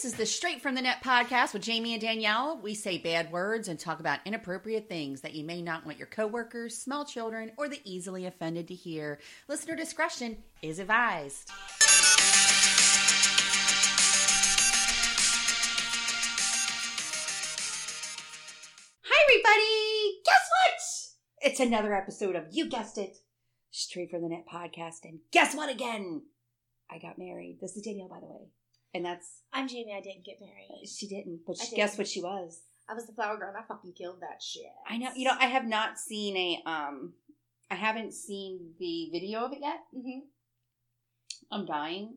This is the Straight from the Net podcast with Jamie and Danielle. We say bad words and talk about inappropriate things that you may not want your coworkers, small children, or the easily offended to hear. Listener discretion is advised. Hi, everybody! Guess what? It's another episode of You Guessed It, Straight from the Net podcast. And guess what again? I got married. This is Danielle, by the way. And that's, I'm Jamie. I didn't get married. she didn't, but she, guess didn't. what she was? I was the flower girl. and I fucking killed that shit. I know. You know, I have not seen a um I haven't seen the video of it yet. Mm-hmm. I'm dying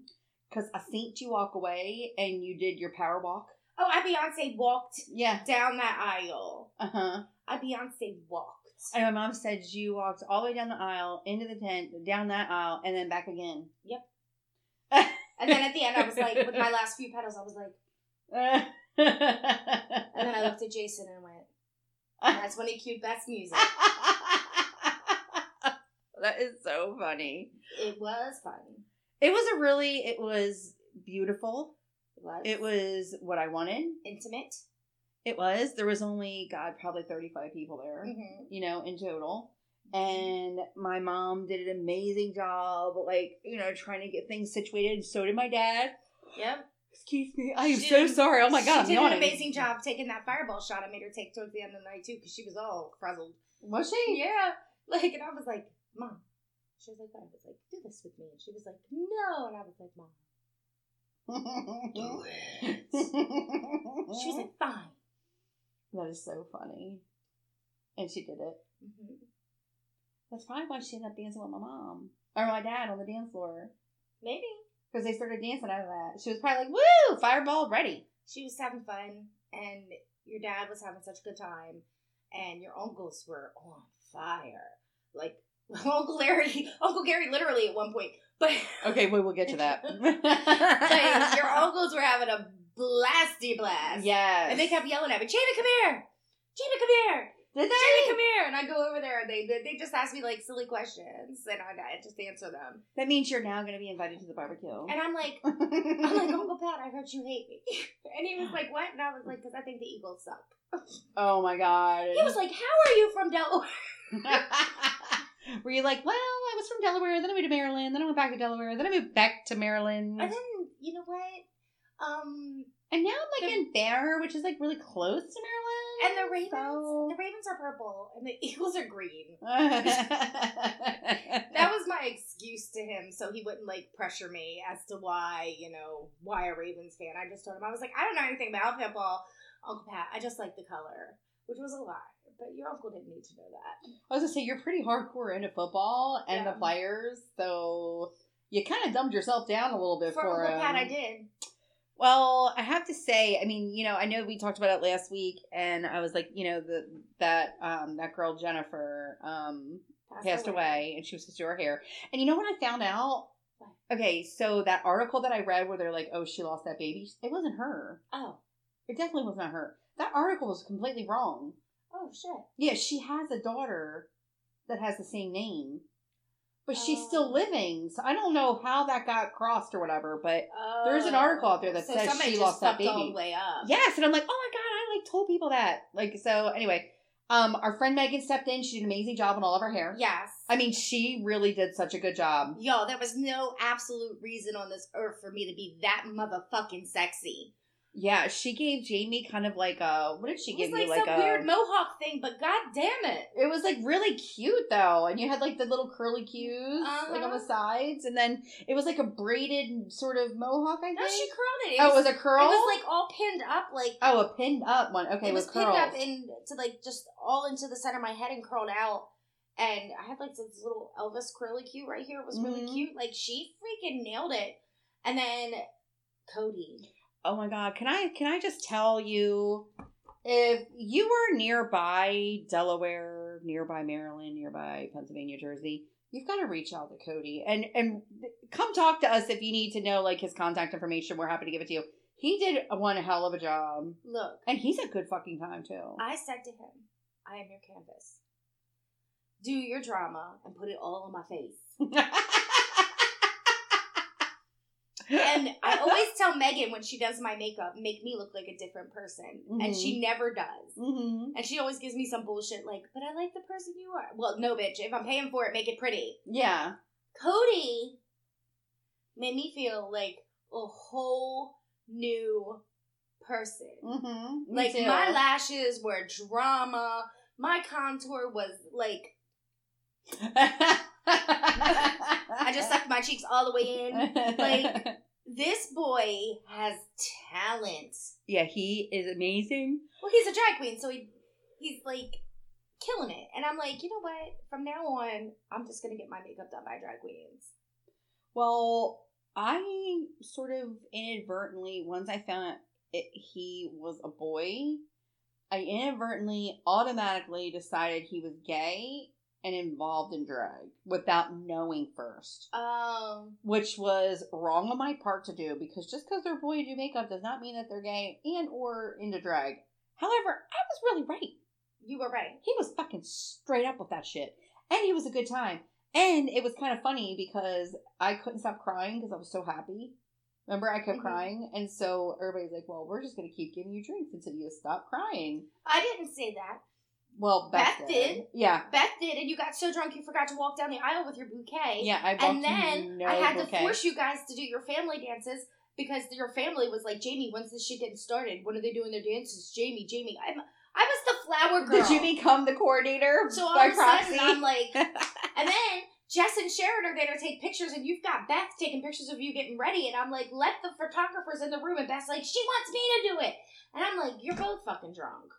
because I seen you walk away and you did your power walk. Oh, I Beyonce walked Yeah. down that aisle. Uh huh. I Beyonce walked. And my mom said you walked all the way down the aisle into the tent, down that aisle, and then back again. Yep. And then at the end, I was like, with my last few petals, I was like, and then I looked at Jason and went, and that's when he cued best music. that is so funny. It was fun. It was a really, it was beautiful. It was. It was what I wanted. intimate. It was. There was only, God, probably 35 people there, hmm you know, in total. And my mom did an amazing job, like, you know, trying to get things situated. So did my dad. Yep. Excuse me. I am She so did- sorry. Oh my God, I'm she did yawning. an amazing job taking that fireball shot I made her take towards the end of the night too, because she was all frazzled. Was she? Yeah. Like, and I was like, Mom. She was like? I was like, do this with me. And she was like, no. And I was like, Mom. Do it. She was like, fine. that is so funny. And she did it. hmm That's probably why she ended up dancing with my mom or my dad on the dance floor Maybe. because they started dancing out of that. She was probably like, "Woo, fireball ready." She was having fun, and your dad was having such a good time, and your uncles were on fire. Like, Uncle Larry, Uncle Gary literally at one point. But, Okay, we will get to that. but your uncles were having a blasty blast. Yes. And they kept yelling at me, Jamie, come here! Jamie, come here! Did Jamie, come here! And I go over there, and they they just ask me like silly questions, and I, I just answer them. That means you're now going to be invited to the barbecue. And I'm like, I'm like, Uncle Pat, I heard you hate me. And he was like, what? And I was like, because I think the Eagles suck. oh my god. He was like, how are you from Delaware? Were you like, well, I was from Delaware, then I moved to Maryland, then I went back to Delaware, then I moved back to Maryland, And then, you know what? Um, and now I'm like The- in Bear, which is like really close to Maryland. and the Ravens, So- the Ravens are purple, and the Eagles are green. that was my excuse to him, so he wouldn't like pressure me as to why, you know, why a Ravens fan. I just told him I was like, I don't know anything about football, Uncle Pat. I just like the color, which was a lie. But your uncle didn't need to know that. I was gonna say you're pretty hardcore into football and Yeah. the players, so you kind of dumbed yourself down a little bit For for, Uncle Pat. I did. Well, I have to say, I mean, you know, I know we talked about it last week, and I was like, you know, the that um that girl Jennifer um passed away, and she was her hair. And you know what I found out? Okay, so that article that I read where they're like, oh, she lost that baby, it wasn't her. Oh, It definitely was not her. That article was completely wrong. oh shit. Yeah, she has a daughter that has the same name, but she's Oh. still living. So I don't know how that got crossed or whatever. But Oh. There's an article out there that says somebody she lost that baby. the way up. yes, and I'm like, oh my god, I like told people that. Like so. Anyway, um, our friend Megan stepped in. She did an amazing job on all of her hair. Yes. I mean, she really did such a good job. Y'all, there was no absolute reason on this earth for me to be that motherfucking sexy. Yeah, she gave Jamie kind of like a what did she give like you like some a weird mohawk thing, but god damn it. It was like really cute though, and you had like the little curly cues like on the Uh-huh. sides, and then it was like a braided sort of mohawk. I think. No, she curled it. it oh, was, it was a curl. It was like all pinned up, like oh, a pinned up one. Okay, it was with pinned curls. up into like just all into the center of my head and curled out. And I had like this little Elvis curly cue right here. It was really Mhm. cute. Like she freaking nailed it. And then Cody. Oh my god, can I can I just tell you if you were nearby Delaware, nearby Maryland, nearby Pennsylvania, Jersey, you've got to reach out to Cody and and come talk to us if you need to know like his contact information. We're happy to give it to you. He did one hell of a job, Look, and he's a good fucking time too. I said to him, I am your canvas. Do your drama and put it all on my face. And I always tell Megan when she does my makeup, make me look like a different person. And Mhm. she never does. hmm And she always gives me some bullshit like, but I like the person you are. Well, no, bitch. If I'm paying for it, make it pretty. Yeah. Cody made me feel like a whole new person. Mm-hmm. like my lashes were drama. My contour was like I just sucked my cheeks all the way in. like- This boy has talent. yeah, he is amazing. Well, he's a drag queen, so he he's like killing it. And I'm like, you know what? From now on, I'm just gonna get my makeup done by drag queens. Well, I sort of inadvertently, once I found it, he was a boy, I inadvertently automatically decided he was gay and involved in drag without knowing first. Um, Which was wrong on my part to do because just because they're boy do makeup does not mean that they're gay and or into drag. However, I was really right. you were right. He was fucking straight up with that shit. And he was a good time. And it was kind of funny because I couldn't stop crying because I was so happy. Remember, I kept Mhm. crying. And so everybody's like, well, we're just to keep giving you drinks until you stop crying. I didn't say that. Well, Beth, Beth did. did. Yeah. Beth did, and you got so drunk you forgot to walk down the aisle with your bouquet. Yeah, I and then no I had bouquet. to force you guys to do your family dances because your family was like, Jamie, when's this shit getting started? When are they doing their dances? Jamie, Jamie. I'm, I was the flower girl. Did you become the coordinator So all by of a proxy? sudden, I'm like, and then Jess and Sharon are there to take pictures, and you've got Beth taking pictures of you getting ready, and I'm like, let the photographers in the room, and Beth's like, she wants me to do it, and I'm like, you're both fucking drunk.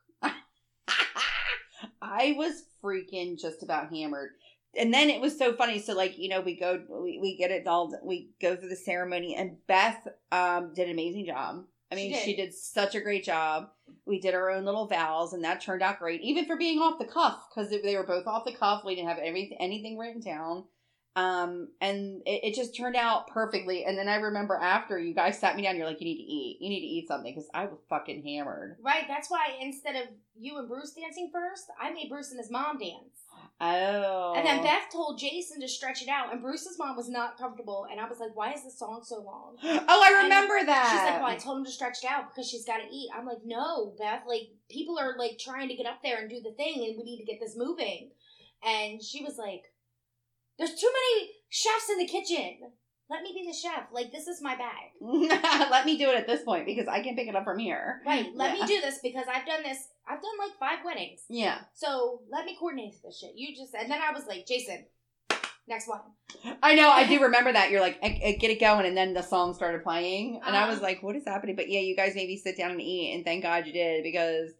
I was freaking just about hammered. And then it was so funny. So like, you know, we go we, we get it all we go through the ceremony and Beth um did an amazing job. I She mean, did. she did such a great job. We did our own little vows and that turned out great. Even for being off the cuff cuz they were both off the cuff. We didn't have everything anything written down. Um and it, it just turned out perfectly. And then I remember after you guys sat me down you're like you need to eat. You need to eat something cuz I was fucking hammered. Right, that's why instead of you and Bruce dancing first, I made Bruce and his mom dance. Oh. And then Beth told Jason to stretch it out, and Bruce's mom was not comfortable, and I was like, why is this song so long? Oh, I And remember that. She's like, well, I told him to stretch it out because she's got to eat. I'm like, no, Beth. Like, people are like trying to get up there and do the thing, and we need to get this moving. And she was like, there's too many chefs in the kitchen. Let me be the chef. Like, this is my bag. Let me do it at this point because I can pick it up from here. Right. Let Yeah. me do this because I've done this. I've done like five weddings. Yeah. So let me coordinate this shit. You just, and then I was like, Jason, next one. I know. I do remember that. You're like, "Eh, eh, get it going. And then the song started playing. And I Uh-huh. was like, what is happening? But yeah, you guys maybe sit down and eat. And thank God you did because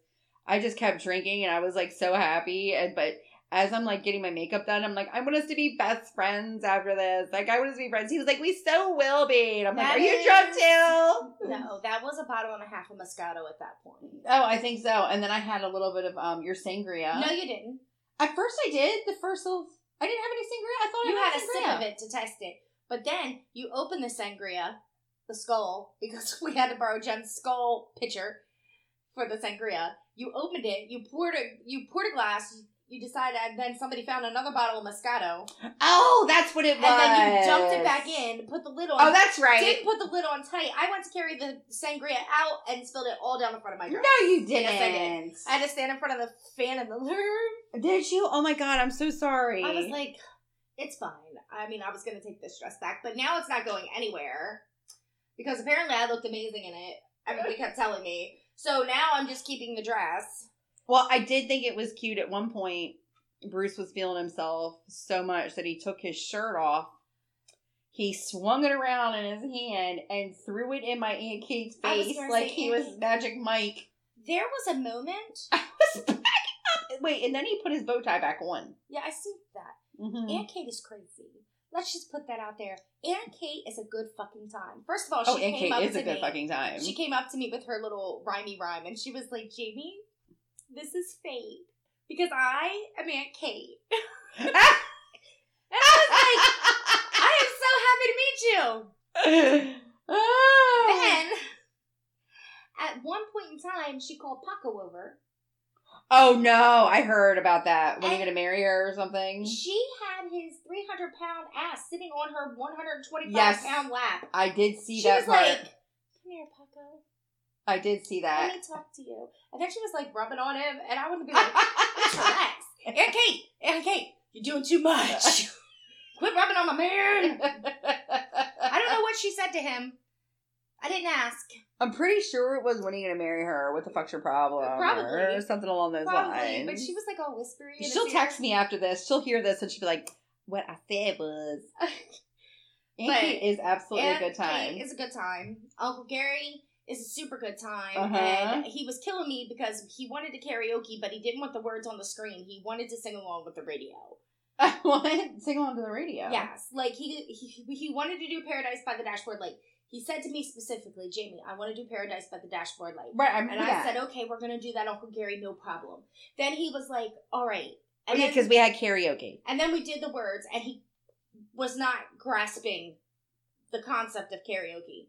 I just kept drinking and I was like so happy. And, but as I'm like getting my makeup done, I'm like, I want us to be best friends after this. Like, I want us to be friends. He was like, we so will be. And I'm like, That are you drunk too? No, that was a bottle and a half of Moscato at that point. Oh, I think so. And then I had a little bit of um your sangria. No, you didn't. At first, I did the first little. I didn't have any sangria. I thought You I had a sangria. sip of it to test it. But then you opened the sangria, the skull, because we had to borrow Jen's skull pitcher for the sangria. You opened it, you poured a you poured a glass, you decided and then somebody found another bottle of Moscato. Oh, that's what it was. And then you dumped it back in, put the lid on Oh, that's right. didn't put the lid on tight. I went to carry the sangria out and spilled it all down the front of my dress. No, you didn't. Yes, I did. I had to stand in front of the fan in the room. Did you? Oh my god, I'm so sorry. I was like, it's fine. I mean, I was going to take this dress back, but now it's not going anywhere because apparently I looked amazing in it. Everybody kept telling me. So now I'm just keeping the dress. Well, I did think it was cute at one point. Bruce was feeling himself so much that he took his shirt off. He swung it around in his hand and threw it in my Aunt Kate's face like he Aunt was Magic Mike. There was a moment. I was backing up. Wait, and then he put his bow tie back on. Yeah, I see that. Mhm. Aunt Kate is crazy. Let's just put that out there. Aunt Kate is a good fucking time. First of all, she Oh, Aunt came Kate up is to a good me. fucking time. She came up to me with her little rhymey rhyme, and she was like, "Jamie, this is fate because I am Aunt Kate." And I was like, I am so happy to meet you. Oh. Then, at one point in time, she called Paco over. Oh no, I heard about that. When are you And- gonna marry her or something? She had his 300 pound ass sitting on her 125 Yes. pound lap. I did see she that was part. like, "Come here, Paco. I did see that. Let me talk to you." I think she was like rubbing on him, and I wouldn't be like, "Just relax, Aunt Kate, Aunt Kate, you're doing too much. Quit rubbing on my man." I don't know what she said to him. I didn't ask. I'm pretty sure it was when are you gonna marry her? What the fuck's your problem? Probably. or something along those Probably, lines. but she was like all whispery. She'll text me after this. She'll hear this and she'll be like, "What I said was." Aunt Kate is absolutely Aunt a good time. Kate is a good time. Uncle Gary is a super good time, Uh-huh. and he was killing me because he wanted to karaoke, but he didn't want the words on the screen. He wanted to sing along with the radio. what? Sing along to the radio. Yes, like he he he wanted to do Paradise by the Dashboard Light. He said to me specifically, Jamie, I want to do Paradise by the Dashboard Light. Right. I And I that. said, okay, we're gonna do that, Uncle Gary, no problem. Then he was like, all right. And yeah, because we had karaoke. and then we did the words, and he was not grasping the concept of karaoke.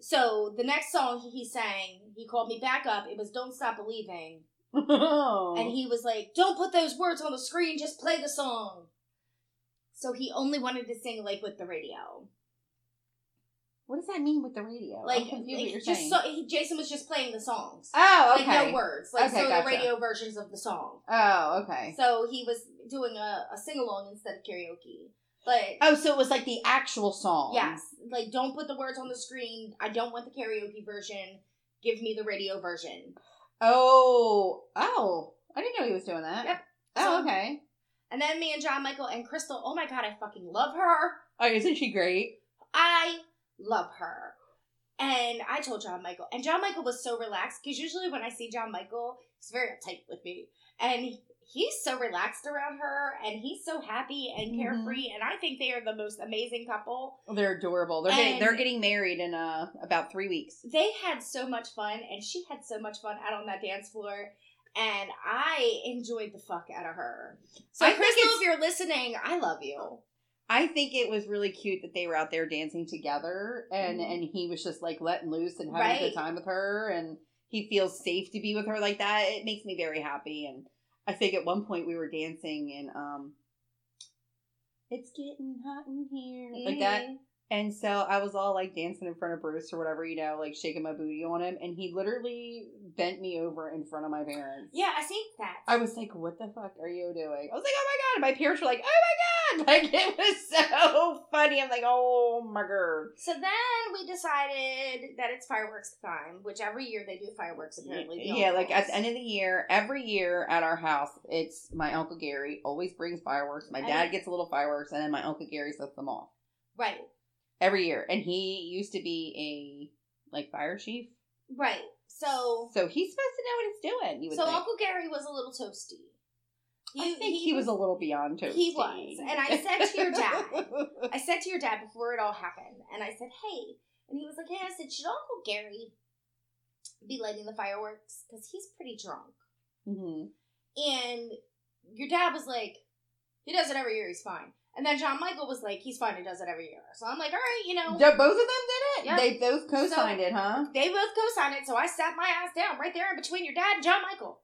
So the next song he sang, he called me back up. It was "Don't Stop Believing," and he was like, "Don't put those words on the screen. Just play the song." So he only wanted to sing like with the radio, what does that mean with the radio? like, I'm confused what like you're just so he, Jason was just playing the songs, oh, like okay. no words, like Okay, so gotcha. the radio versions of the song. Oh, okay. So he was doing a, a sing along instead of karaoke, but Oh, so it was like the actual song. Yes. Like, don't put the words on the screen. I don't want the karaoke version. Give me the radio version. Oh, oh, I didn't know he was doing that. Yep. Oh, So- okay. And then me and John Michael and Crystal, oh my god, I fucking love her. Oh, isn't she great? I love her. And I told John Michael, and John Michael was so relaxed because usually when I see John Michael, he's very uptight with me. And he's so relaxed around her, and he's so happy and Mhm. carefree. And I think they are the most amazing couple. They're adorable. They're getting they're getting married in uh about three weeks. they had so much fun and she had so much fun out on that dance floor and I enjoyed the fuck out of her. So I Crystal, if you're listening, I love you. I think it was really cute that they were out there dancing together, and Mhm. and he was just like letting loose and having a good time with her, and he feels safe to be with her like that. It makes me very happy, and I think at one point we were dancing and um, it's getting hot in here like that. And so I was all like dancing in front of Bruce or whatever, you know, like shaking my booty on him. And he literally bent me over in front of my parents. Yeah, I think that. I was like, what the fuck are you doing? I was like, oh my God. And my parents were like, oh my God. Like, it was so funny. I'm like, oh my God. so then we decided that it's fireworks time, which every year they do fireworks apparently. the Yeah, like at the end of the year, every year at our house, it's my Uncle Gary always brings fireworks. My dad gets a little fireworks, and then my Uncle Gary sets them off Right, every year. And he used to be a like fire chief. right. So, So he's supposed to know what he's doing. You would so think. Uncle Gary was a little toasty. I think he, was a little beyond toasty. He was. And I said to your dad, I said to your dad before it all happened, and I said, "Hey," and he was like, "Hey," I said, "Should Uncle Gary be lighting the fireworks because he's pretty drunk?" Mhm. And your dad was like, "He does it every year. He's fine." And then John Michael was like, "He's fine. He does it every year." So I'm like, "All right, you know." Yeah, both of them did it. Yep. They both co-signed it, huh? They both co-signed it, so I sat my ass down right there in between your dad and John Michael.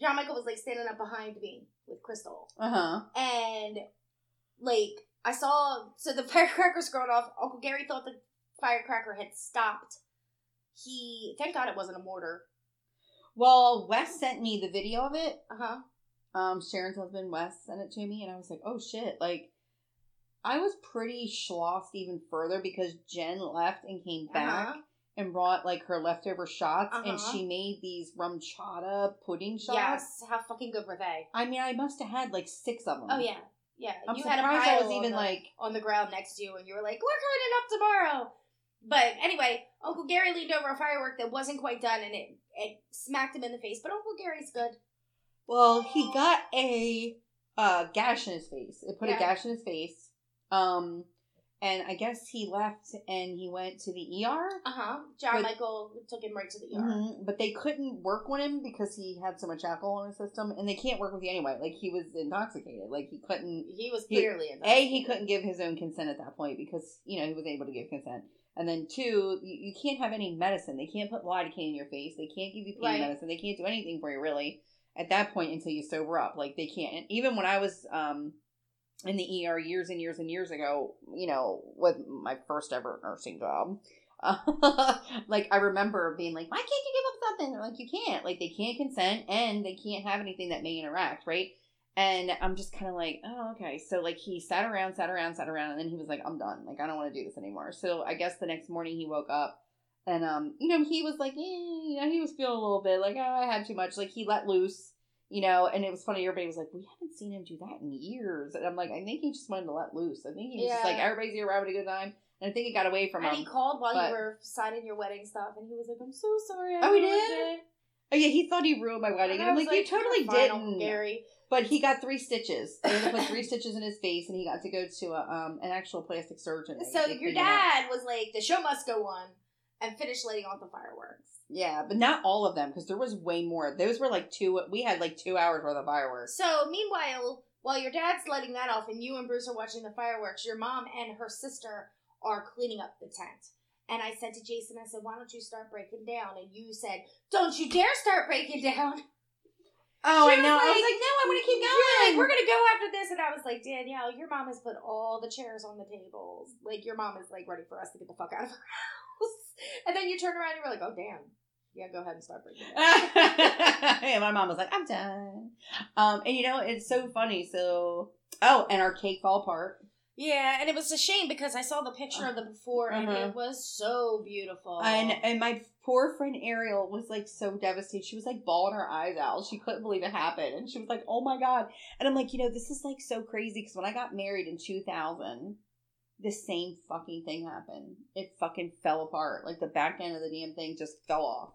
John Michael was like standing up behind me with Crystal. Uh huh. and like I saw so the firecrackers going off. Uncle Gary thought the firecracker had stopped. He thank God it wasn't a mortar. Well, Wes sent me the video of it. Uh huh. Um, Sharon's husband Wes sent it to me, and I was like, "Oh shit!" Like, I was pretty schlossed even further because Jen left and came back Uh-huh. and brought like her leftover shots, and Uh-huh. she made these RumChata pudding shots. Yes. How fucking good were they? I mean, I must have had like six of them. Oh yeah, yeah. I'm you had a pile I was on even the- like. on the ground next to you, and you were like, "We're cleaning up tomorrow." But anyway, Uncle Gary leaned over a firework that wasn't quite done, and it it smacked him in the face. But Uncle Gary's good. Well, he got a uh, gash in his face. It put a gash in his face. Um, and I guess he left and he went to the ER. Uh huh. John But- Michael took him right to the ER. Mhm, But they couldn't work on him because he had so much alcohol in his system, and they can't work with you anyway. Like he was intoxicated. Like he couldn't. He was He- clearly A, he couldn't give his own consent at that point because you know he was able to give consent. And then two, you, you can't have any medicine. They can't put lidocaine in your face. They can't give you pain Right. medicine. They can't do anything for you really at that point until you sober up. Like they can't. And even when I was um in the ER years and years and years ago, you know, with my first ever nursing job. like I remember being like, why can't you give up something? They're like, you can't. Like they can't consent and they can't have anything that may interact, right? And I'm just kind of like, oh, okay. So like he sat around, sat around, sat around, and then he was like, I'm done. Like I don't want to do this anymore. So I guess the next morning he woke up, and um, you know, he was like, eh, you know, he was feeling a little bit like, oh, I had too much. Like he let loose, you know. And it was funny. Everybody was like, we haven't seen him do that in years. And I'm like, I think he just wanted to let loose. I think he was just like, everybody's here, having a good time. And I think it got away from and him. he called while but- you were signing your wedding stuff, and he was like, "I'm so sorry." I Oh, he did? it." Oh yeah, he thought he ruined my wedding, and, I I'm was like, you totally didn't. Gary. But he got three stitches. They had to put three stitches in his face, and he got to go to a, um an actual plastic surgeon. So your dad was like, "The show must go on," and finish lighting off the fireworks. Yeah, but not all of them because there was way more. Those were like two. We had like two hours worth of fireworks. So meanwhile, while your dad's letting that off, and you and Bruce are watching the fireworks, your mom and her sister are cleaning up the tent. And I said to Jason, I said, "Why don't you start breaking down?" And you said, "Don't you dare start breaking down." Oh, She I know. was I was like- like, no, I want to keep going. like, we're gonna go after this, and I was like, Danielle, your mom has put all the chairs on the tables. Like your mom is like ready for us to get the fuck out of her house. And then you turn around and you're like, oh damn, yeah, go ahead and start breaking down. yeah, my mom was like, I'm done. Um, and you know, it's so funny. So, oh, and our cake fell apart. yeah, and it was a shame because I saw the picture of the before, and Uh-huh. it was so beautiful. And and my poor friend Ariel was like so devastated. She was like bawling her eyes out. She couldn't believe it happened, and she was like, "Oh my god!" And I'm like, you know, this is like so crazy because when I got married in 2000, the same fucking thing happened. It fucking fell apart. Like the back end of the damn thing just fell off.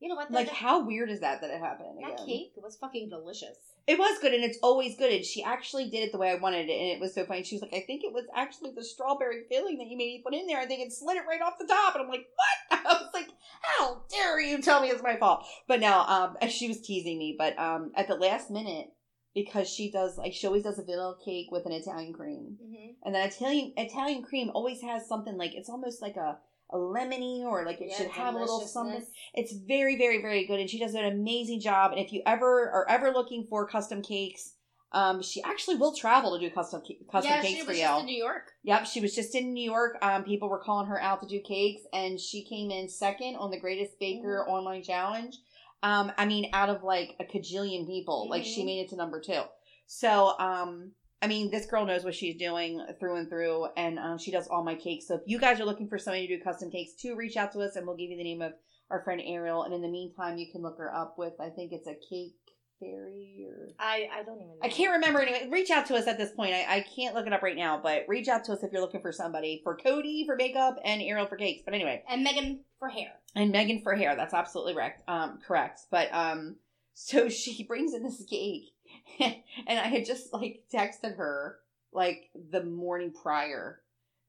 you know what? Like, that, how weird is that that it happened? that again? cake was fucking delicious. It was good, and it's always good. And she actually did it the way I wanted it, and it was so funny. She was like, "I think it was actually the strawberry filling that you made me put in there. I think it slid it right off the top." And I'm like, "What?" I was like, "How dare you tell me it's my fault?" But now, um, she was teasing me, but um, at the last minute, because she does like she always does a vanilla cake with an Italian cream, Mm-hmm. and that Italian Italian cream always has something like it's almost like a a lemony or like it should have a little something. It's very, very, very good, and she does an amazing job. And if you ever are ever looking for custom cakes, um, she actually will travel to do custom custom yeah, cakes she for was you. just in New York. Yep, she was just in New York. Um, people were calling her out to do cakes, and she came in second on the Greatest Baker Mm-hmm. online challenge. Um, I mean, out of like a cajillion people, like she Mhm. made it to number two. So, um, I mean, this girl knows what she's doing through and through, and um, she does all my cakes. So if you guys are looking for somebody to do custom cakes, too, reach out to us, and we'll give you the name of our friend Ariel. And in the meantime, you can look her up with I think it's a cake fairy or I I don't even. know. I can't remember anyway. Reach out to us at this point. I, I can't look it up right now, but reach out to us if you're looking for somebody for Cody for makeup and Ariel for cakes. But anyway, And Megan for hair. and Megan for hair. That's absolutely correct. Um, correct. But um, so she brings in this cake, and I had just like texted her like the morning prior,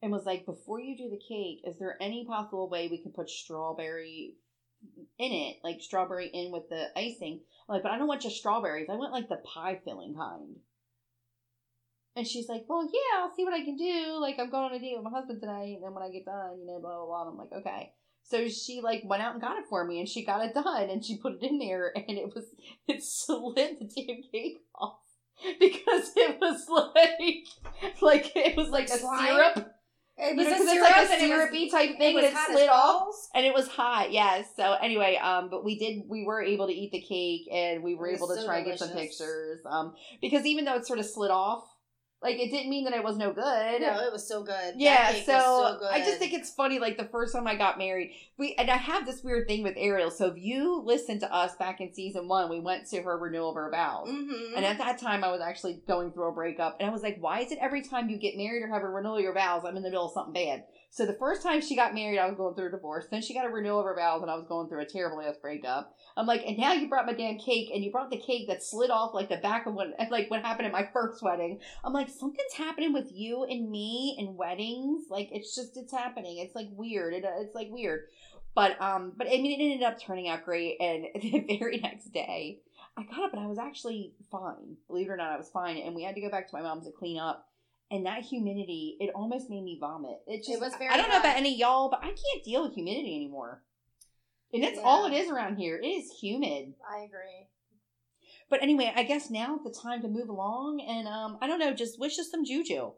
and was like, before you do the cake, is there any possible way we can put strawberry in it, like strawberry in with the icing? I'm like, but I don't want just strawberries. I want like the pie filling kind. And she's like, well, yeah, I'll see what I can do. Like, I'm going on a date with my husband tonight, and then when I get done, you know, blah blah blah. And I'm like, okay. So she like went out and got it for me, and she got it done, and she put it in there, and it was it slid the damn cake off because it was like like it was like a syrup. It was know, a syrup like a it was- syrupy type thing, was and it slid off and it was hot yes. So anyway um but we did we were able to eat the cake and we were able to so try and get some pictures um because even though it sort of slid off like it didn't mean that I was no good No, it was so good. Yeah, so, was so good. I just think it's funny. Like the first time I got married, we and I have this weird thing with Ariel. So if you listen to us back in season one, we went to her renewal of her vows, Mhm. and at that time I was actually going through a breakup, and I was like, "Why is it every time you get married or have a renewal of your vows, I'm in the middle of something bad?" So the first time she got married, I was going through a divorce. Then she got a renewal of her vows, and I was going through a terrible ass breakup. I'm like, and now you brought my damn cake, and you brought the cake that slid off like the back of what, like what happened at my first wedding. I'm like, something's happening with you and me and weddings. Like it's just it's happening. It's like weird. It, it's like weird. But um, but I mean, it ended up turning out great. And the very next day, I got up and I was actually fine. Believe it or not, I was fine. And we had to go back to my mom's to clean up. And that humidity, it almost made me vomit. It just, was very I don't know about any of y'all, but I can't deal with humidity anymore. And that's all it is around here. It is humid. I agree. But anyway, I guess now the time to move along, and um, I don't know, just wish us some juju. All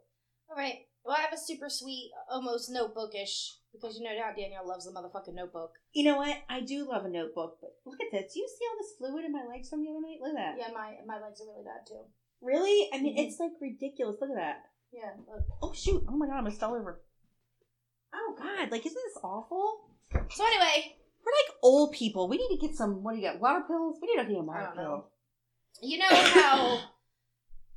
right. Well, I have a super sweet, almost notebookish, because you know how Danielle loves the motherfucking notebook. You know what? I do love a notebook, but look at this. Do you see all this fluid in my legs from the other night? Look at that. Yeah, my my legs are really bad too. Really? I mean, Mhm. it's like ridiculous. Look at that. Yeah. Look. Oh shoot! Oh my god! I'm gonna fall over. Oh god! Like, isn't this awful? So anyway, We're like old people. We need to get some. What do you got? Water pills? We need a get a I water pill. know. You know how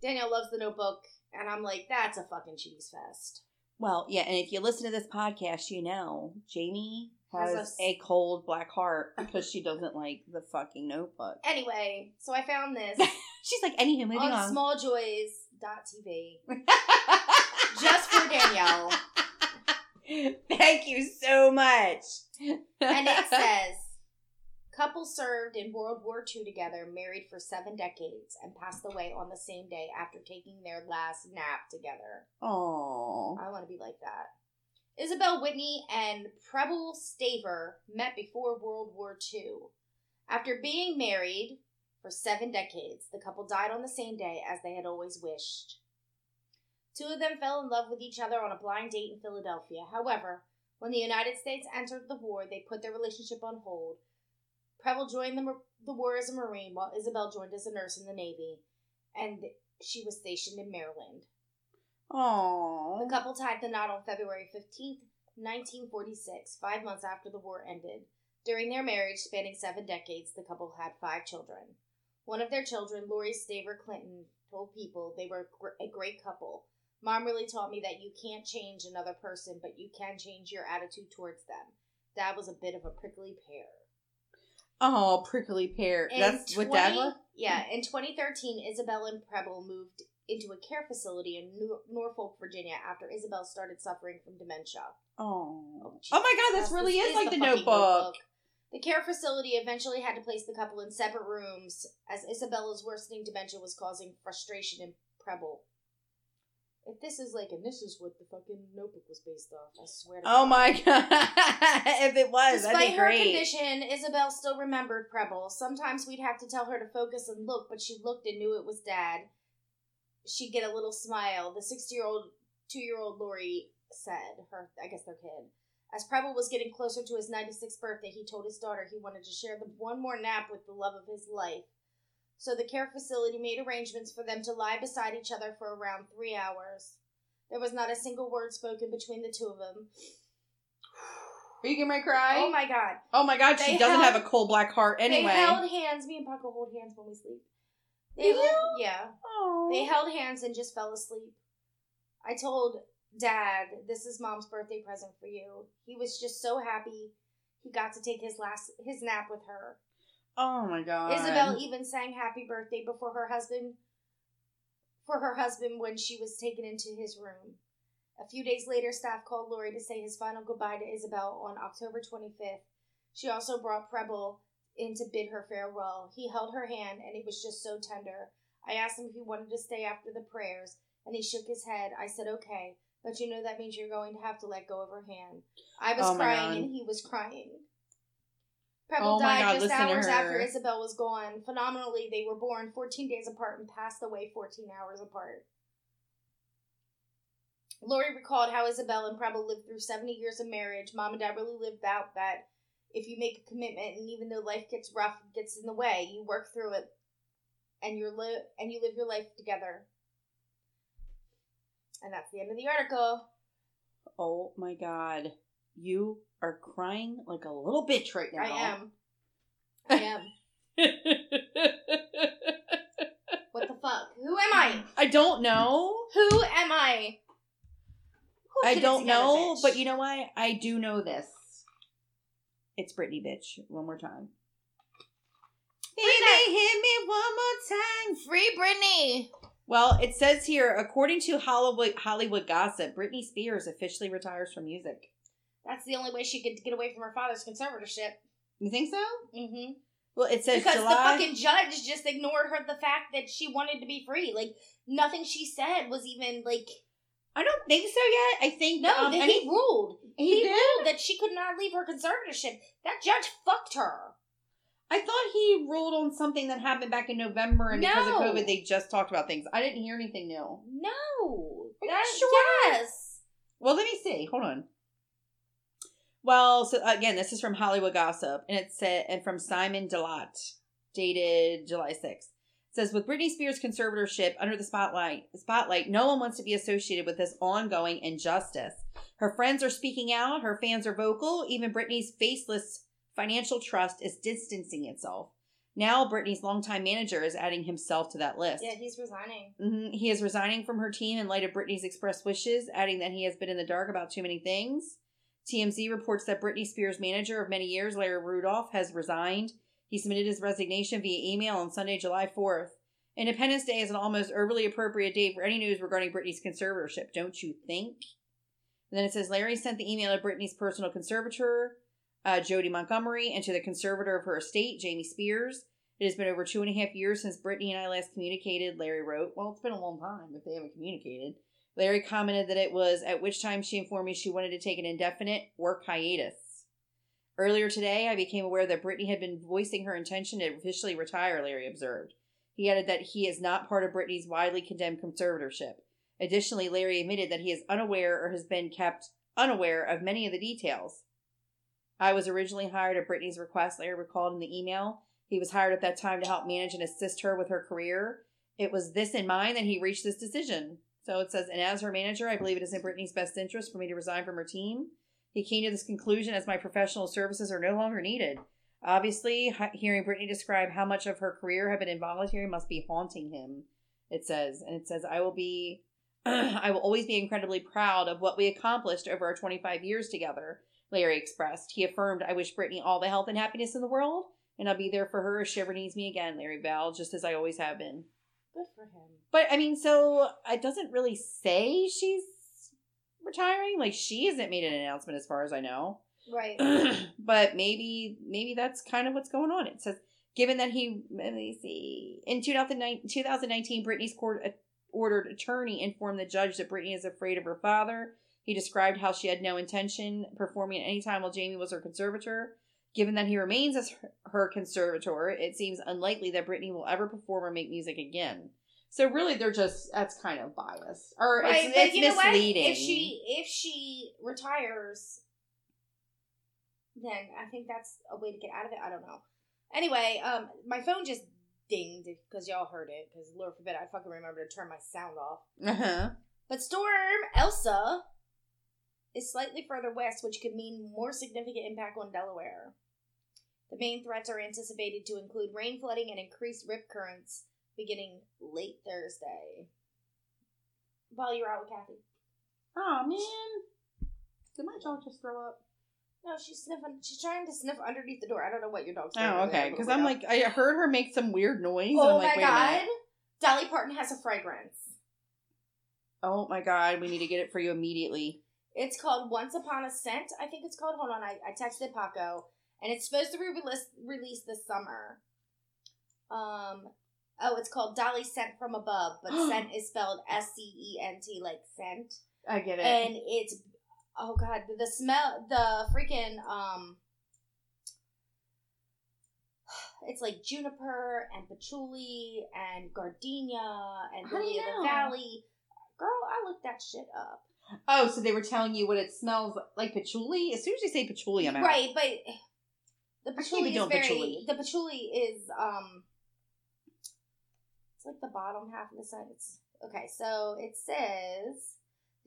Danielle loves the notebook, and I'm like, that's a fucking cheese fest. Well, yeah, and if you listen to this podcast, you know Jamie has Has a a cold black heart because she doesn't like the fucking notebook. Anyway, so I found this She's like, anywho, moving on on. smalljoys.tv just for Danielle. Thank you so much. And it says Couple served in World War II together, married for seven decades, and passed away on the same day after taking their last nap together. Oh. I want to be like that. Isabel Whitney and Preble Staver met before World War II. After being married for seven decades, the couple died on the same day as they had always wished. Two of them fell in love with each other on a blind date in Philadelphia. However, when the United States entered the war, they put their relationship on hold. Preble joined the, the war as a Marine, while Isabel joined as a nurse in the Navy, and she was stationed in Maryland. The Oh. couple tied the knot on February 15th, 1946, five months after the war ended. During their marriage, spanning seven decades, the couple had five children. One of their children, Lori Staver Clinton, told people they were a great couple. Mom really taught me that you can't change another person, but you can change your attitude towards them. Dad was a bit of a prickly pear. Oh, prickly pear. In That's what Dad was? Yeah, in 2013, Isabel and Preble moved into a care facility in Nor- Norfolk, Virginia, after Isabel started suffering from dementia. Oh. Oh, Oh my god, this really is like the fucking notebook. The care facility eventually had to place the couple in separate rooms as Isabella's worsening dementia was causing frustration in Preble. If this is like, and this is what the fucking notebook was based off, I swear to Oh God. my god. if it was, that'd Despite be her great. condition, Isabel still remembered Preble. Sometimes we'd have to tell her to focus and look, but she looked and knew it was Dad. She'd get a little smile. The six-year-old, two-year-old Lori said, "Her, I guess their kid." As Preble was getting closer to his 96th birthday, he told his daughter he wanted to share the one more nap with the love of his life. So the care facility made arrangements for them to lie beside each other for around three hours. There was not a single word spoken between the two of them. Are you gonna cry? Oh my god. Oh my god, she They doesn't held- have a cold black heart anyway. They held hands. Me and Paco hold hands when we sleep. They You? held- yeah. oh. They held hands and just fell asleep. I told Dad, "This is Mom's birthday present for you." He was just so happy he got to take his last his nap with her. Oh my god. Isabel even sang "Happy Birthday" before her husband for her husband when she was taken into his room. A few days later, staff called Lori to say his final goodbye to Isabel on October 25th. She also brought Preble in to bid her farewell. He held her hand, and it was just so tender. I asked him if he wanted to stay after the prayers, and he shook his head. I said, okay, but you know that means you're going to have to let go of her hand. I was Oh crying, God. and he was crying. Preble Oh died God, just hours after Isabel was gone. Phenomenally, they were born 14 days apart and passed away 14 hours apart. Lori recalled how Isabel and Preble lived through 70 years of marriage. Mom and Dad really lived out that if you make a commitment and even though life gets rough, and gets in the way, you work through it and you live and you live your life together. And that's the end of the article. Oh my god. You are crying like a little bitch right now. I am. I am. what the fuck? Who am I? I don't know. Who am I? Who I don't together, know, bitch? but you know what? I do know this. It's Britney, bitch. One more time. Britney, hit me one more time. Free Britney. Well, it says here, according to Hollywood Hollywood gossip, Britney Spears officially retires from music. That's the only way she could get away from her father's conservatorship. You think so? Mm-hmm. Well, it says Because July. the fucking judge just ignored her the fact that she wanted to be free. Like nothing she said was even like I don't think so yet. I think No, um, and he ruled. he He, ruled that she could not leave her conservatorship. That judge fucked her. I thought he ruled on something that happened back in November, and because of COVID, they just talked about things. I didn't hear anything new. No. Are That- sure? Yes. Well, let me see. Hold on. Well, so again, this is from Hollywood Gossip, and it's said and from Simon Delat, dated July sixth. It says with Britney Spears' conservatorship under the spotlight, spotlight, no one wants to be associated with this ongoing injustice. Her friends are speaking out, her fans are vocal, even Britney's faceless financial trust is distancing itself. Now, Britney's longtime manager is adding himself to that list. Yeah, he's resigning. hmm He is resigning from her team in light of Britney's expressed wishes, adding that he has been in the dark about too many things. TMZ reports that Britney Spears' manager of many years, Larry Rudolph, has resigned. He submitted his resignation via email on Sunday, July 4th. Independence Day is an almost overly appropriate date for any news regarding Britney's conservatorship, don't you think? And then it says Larry sent the email to Britney's personal conservator, uh, Jodi Montgomery, and to the conservator of her estate, Jamie Spears. It has been over two and a half years since Britney and I last communicated, Larry wrote. Well, it's been a long time if they haven't communicated. Larry commented that it was at which time she informed me she wanted to take an indefinite work hiatus. Earlier today, I became aware that Britney had been voicing her intention to officially retire, Larry observed. He added that he is not part of Britney's widely condemned conservatorship. Additionally, Larry admitted that he is unaware or has been kept unaware of many of the details. I was originally hired at Britney's request, Larry recalled in the email. He was hired at that time to help manage and assist her with her career. It was this in mind that he reached this decision. So it says, and as her manager, I believe it is in Britney's best interest for me to resign from her team. He came to this conclusion as my professional services are no longer needed. Obviously, hearing Britney describe how much of her career had been involuntary must be haunting him. It says, and it says, I will be, I will always be incredibly proud of what we accomplished over our 25 years together. Larry expressed. He affirmed, I wish Britney all the health and happiness in the world, and I'll be there for her if she ever needs me again, Larry vowed, just as I always have been. Good for him. But I mean, so it doesn't really say she's retiring. Like she hasn't made an announcement as far as I know. Right. but maybe maybe that's kind of what's going on. It says given that he let me see in 2009 2019 Britney's court uh, ordered attorney informed the judge that Britney is afraid of her father. He described how she had no intention performing at any time while Jamie was her conservator. Given that he remains as her- conservator, it seems unlikely that Britney will ever perform or make music again. So really, they're just that's kind of biased, or right, it's, it's misleading. If she if she retires, then I think that's a way to get out of it. I don't know. Anyway, um, my phone just dinged because y'all heard it. Because Lord forbid I fucking remember to turn my sound off. uh-huh. But Storm Elsa is slightly further west, which could mean more significant impact on Delaware. The main threats are anticipated to include rain flooding and increased rip currents beginning late Thursday. While you're out with Kathy. Oh man, did my dog just throw up? No, she's sniffing. She's trying to sniff underneath the door. I don't know what your dog's doing. Oh, okay. Because I'm like, I heard her make some weird noise. and oh I'm like, my wait a god. Dolly Parton has a fragrance. Oh my god, we need to get it for you immediately. It's called Once Upon a Scent. I think it's called. Hold on, I, I texted Paco, and it's supposed to be released released this summer. Um, oh, it's called Dolly Scent from Above, but scent is spelled S C E N T, like scent, I get it. and it's oh god, the smell, the freaking um. It's like juniper and patchouli and gardenia and How lily of the valley. Girl, I looked that shit up. Oh, so they were telling you what it smells like patchouli? As soon as you say patchouli, I'm out. Right, but the I can't be patchouli is very. patchouli. The patchouli is um. It's like the bottom half of the sentence. Okay, so it says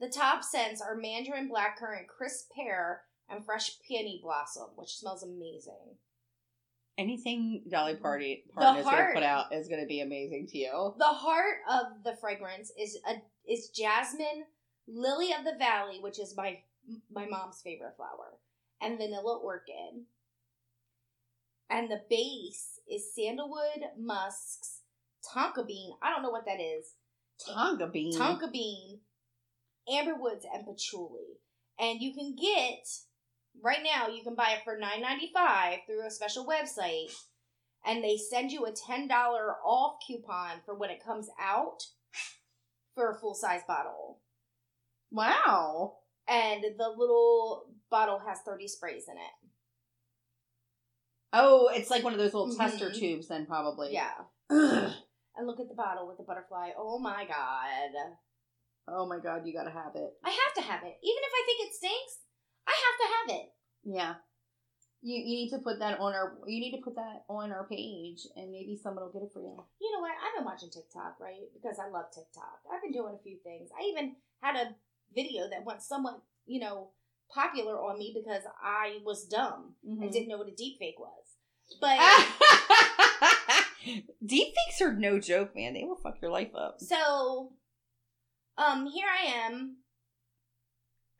the top scents are mandarin blackcurrant, crisp pear, and fresh peony blossom, which smells amazing. Anything Dolly Party Parton is going to put out is going to be amazing to you. The heart of the fragrance is a is jasmine, lily of the valley, which is my my mom's favorite flower, and vanilla orchid. And the base is sandalwood, musks, tonka bean. I don't know what that is. Tonga bean. Tonka bean, amberwoods, and patchouli. And you can get right now. You can buy it for nine ninety five through a special website, and they send you a ten dollar off coupon for when it comes out for a full size bottle. Wow. and the little bottle has 30 sprays in it. Oh, it's like one of those little Mhm. tester tubes, then probably. Yeah. Ugh. And look at the bottle with the butterfly. Oh my god. Oh my god, you gotta have it. I have to have it. Even if I think it stinks, I have to have it. Yeah. You you need to put that on our you need to put that on our page and maybe someone will get it for you. You know what? I've been watching TikTok, right? Because I love TikTok. I've been doing a few things. I even had a video that went somewhat, you know, popular on me because I was dumb Mm-hmm. and didn't know what a deep fake was. But Deepfakes are no joke, man. They will fuck your life up. so um here I am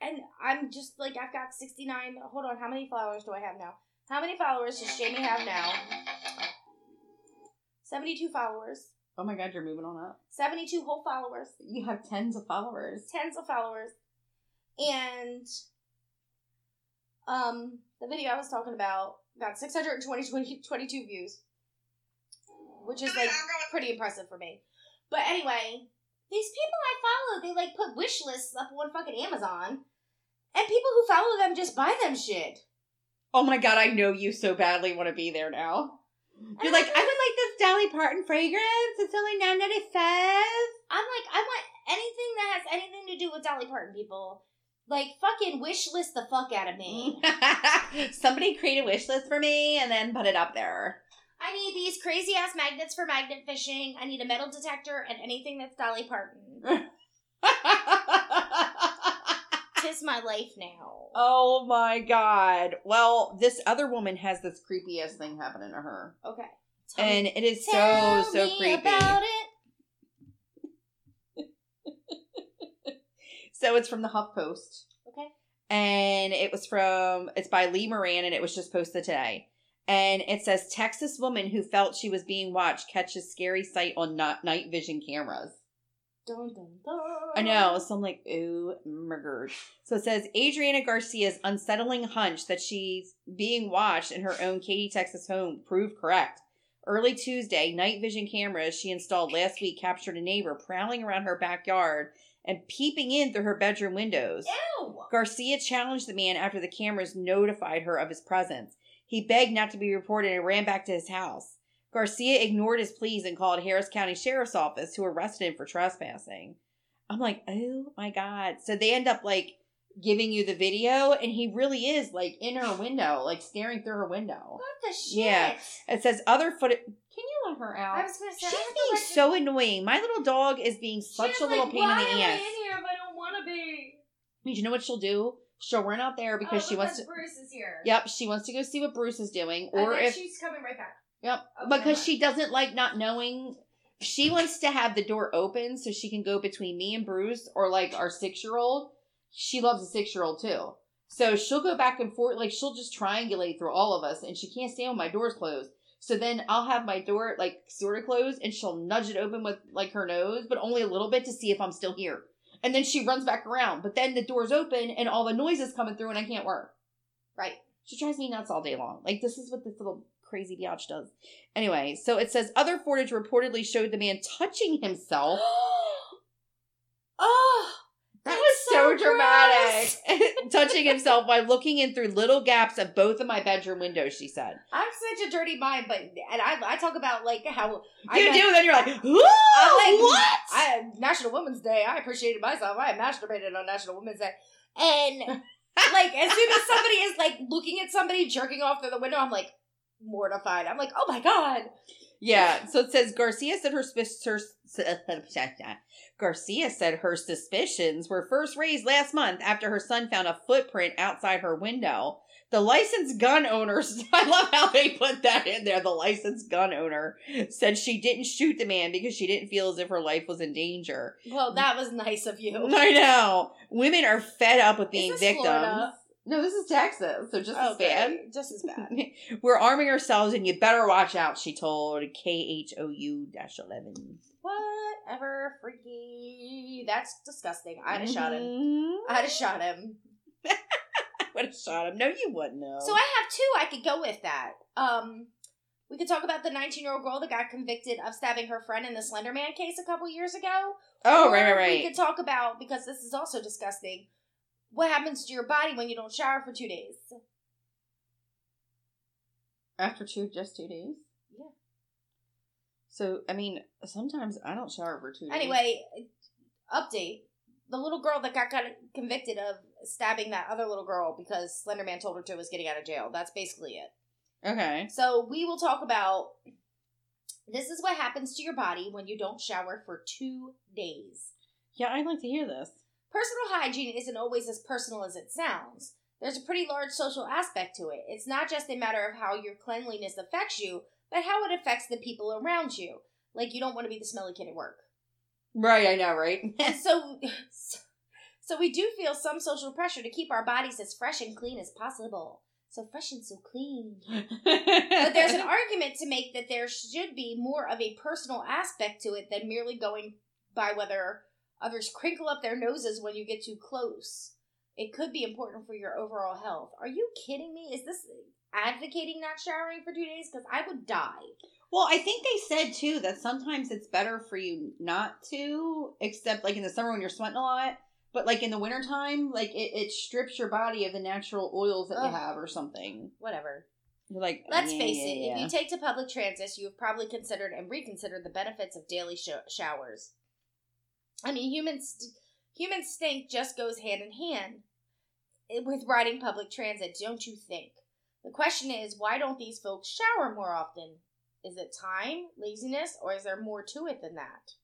and I'm just like I've got 69 hold on, how many followers do I have now? How many followers does Jamie have now? 72 followers. Oh my god, you're moving on up. 72 whole followers. You have tens of followers. tens of followers. And um the video I was talking about got 620 20 22 views. Which is like pretty impressive for me. But anyway, these people I follow, they like put wish lists up on fucking Amazon. And people who follow them just buy them shit. Oh my god, I know you so badly want to be there now. You're like, I would like this Dolly Parton fragrance. It's only nine ninety five. I'm like, I want anything that has anything to do with Dolly Parton people. Like fucking wish list the fuck out of me. Somebody create a wish list for me and then put it up there. I need these crazy ass magnets for magnet fishing. I need a metal detector and anything that's Dolly Parton. My life now. oh my god. Well, this other woman has this creepiest thing happening to her. Okay. Tell And me, it is so, so creepy. about it. So it's from the Huff Post. Okay. and it was from it's by Lee Moran and it was just posted today. And it says Texas woman who felt she was being watched catches scary sight on not night vision cameras. Dun, dun, dun. I know, so I'm like, ooh, murdered. So it says Adriana Garcia's unsettling hunch that she's being watched in her own Katy, Texas home proved correct. Early Tuesday, night vision cameras she installed last week captured a neighbor prowling around her backyard and peeping in through her bedroom windows. Ew. Garcia challenged the man after the cameras notified her of his presence. He begged not to be reported and ran back to his house. Garcia ignored his pleas and called Harris County Sheriff's Office, who arrested him for trespassing. I'm like, oh my god! So they end up like giving you the video, and he really is like in her window, like staring through her window. What the shit? Yeah. It says other footage. Can you let her out? I was gonna say She's I have to being so annoying. My little dog is being such She's a little like, pain in Why the am I ass. in here if I don't want to be? You know what she'll do? She'll run out there because oh, she wants to. Bruce is here. Yep, she wants to go see what Bruce is doing, or if she's coming right back. Yep, Okay, because she doesn't like not knowing. She wants to have the door open so she can go between me and Bruce, or like our six year old. She loves a six year old too, so she'll go back and forth. Like she'll just triangulate through all of us, and she can't stand when my door's closed. So then I'll have my door like sort of closed, and she'll nudge it open with like her nose, but only a little bit to see if I'm still here. And then she runs back around, but then the door's open and all the noise is coming through, and I can't work. Right. She drives me nuts all day long. Like this is what this little crazy biatch does. Anyway, so it says other footage reportedly showed the man touching himself. oh, That was so, so dramatic. touching himself while looking in through little gaps of both of my bedroom windows, she said. I'm such a dirty mind, but and I I talk about like how I You got- do, then you're like, Ooh, I'm like, what? I National Women's Day. I appreciated myself. I masturbated on National Women's Day, and like as soon as somebody is like looking at somebody jerking off through the window, I'm like mortified. I'm like, oh my god. Yeah, so it says Garcia said her, sus- Garcia said her suspicions were first raised last month after her son found a footprint outside her window. The licensed gun owner, I love how they put that in there. The licensed gun owner said she didn't shoot the man because she didn't feel as if her life was in danger. Well, that was nice of you. I know. Women are fed up with being victims. Florida? No, this is Texas, so just as bad. Just as bad. We're arming ourselves and you better watch out, she told KHOU 11. Whatever, freaky. That's disgusting. I'd have shot him. Mhm. I'd have shot him. I would have shot him. No, you wouldn't know. So I have two. I could go with that. Um, we could talk about the 19 year old girl that got convicted of stabbing her friend in the Slender Man case a couple years ago. Oh, Or right, right, We could talk about because this is also disgusting. What happens to your body when you don't shower for two days? After two, just two days. Yeah. So I mean, sometimes I don't shower for two days. Anyway, update: the little girl that got kind of convicted of stabbing that other little girl because Slenderman told her to was getting out of jail. That's basically it. Okay. So we will talk about. This is what happens to your body when you don't shower for two days. Yeah, I'd like to hear this. Personal hygiene isn't always as personal as it sounds. There's a pretty large social aspect to it. It's not just a matter of how your cleanliness affects you, but how it affects the people around you. Like you don't want to be the smelly kid at work. Right, I know, right? And so so we do feel some social pressure to keep our bodies as fresh and clean as possible. So fresh and so clean. But there's an argument to make that there should be more of a personal aspect to it than merely going by whether others crinkle up their noses when you get too close. It could be important for your overall health. Are you kidding me? Is this advocating not showering for two days? Because I would die. Well, I think they said too that sometimes it's better for you not to, except like in the summer when you're sweating a lot. But like in the wintertime, like it, it strips your body of the natural oils that Ugh. you have or something. Whatever. You're like, Let's yeah, face yeah, it, yeah. if you take to public transit, you have probably considered and reconsidered the benefits of daily sh- showers. I mean, humans human stink just goes hand in hand with riding public transit, don't you think? The question is, why don't these folks shower more often? Is it time, laziness, or is there more to it than that?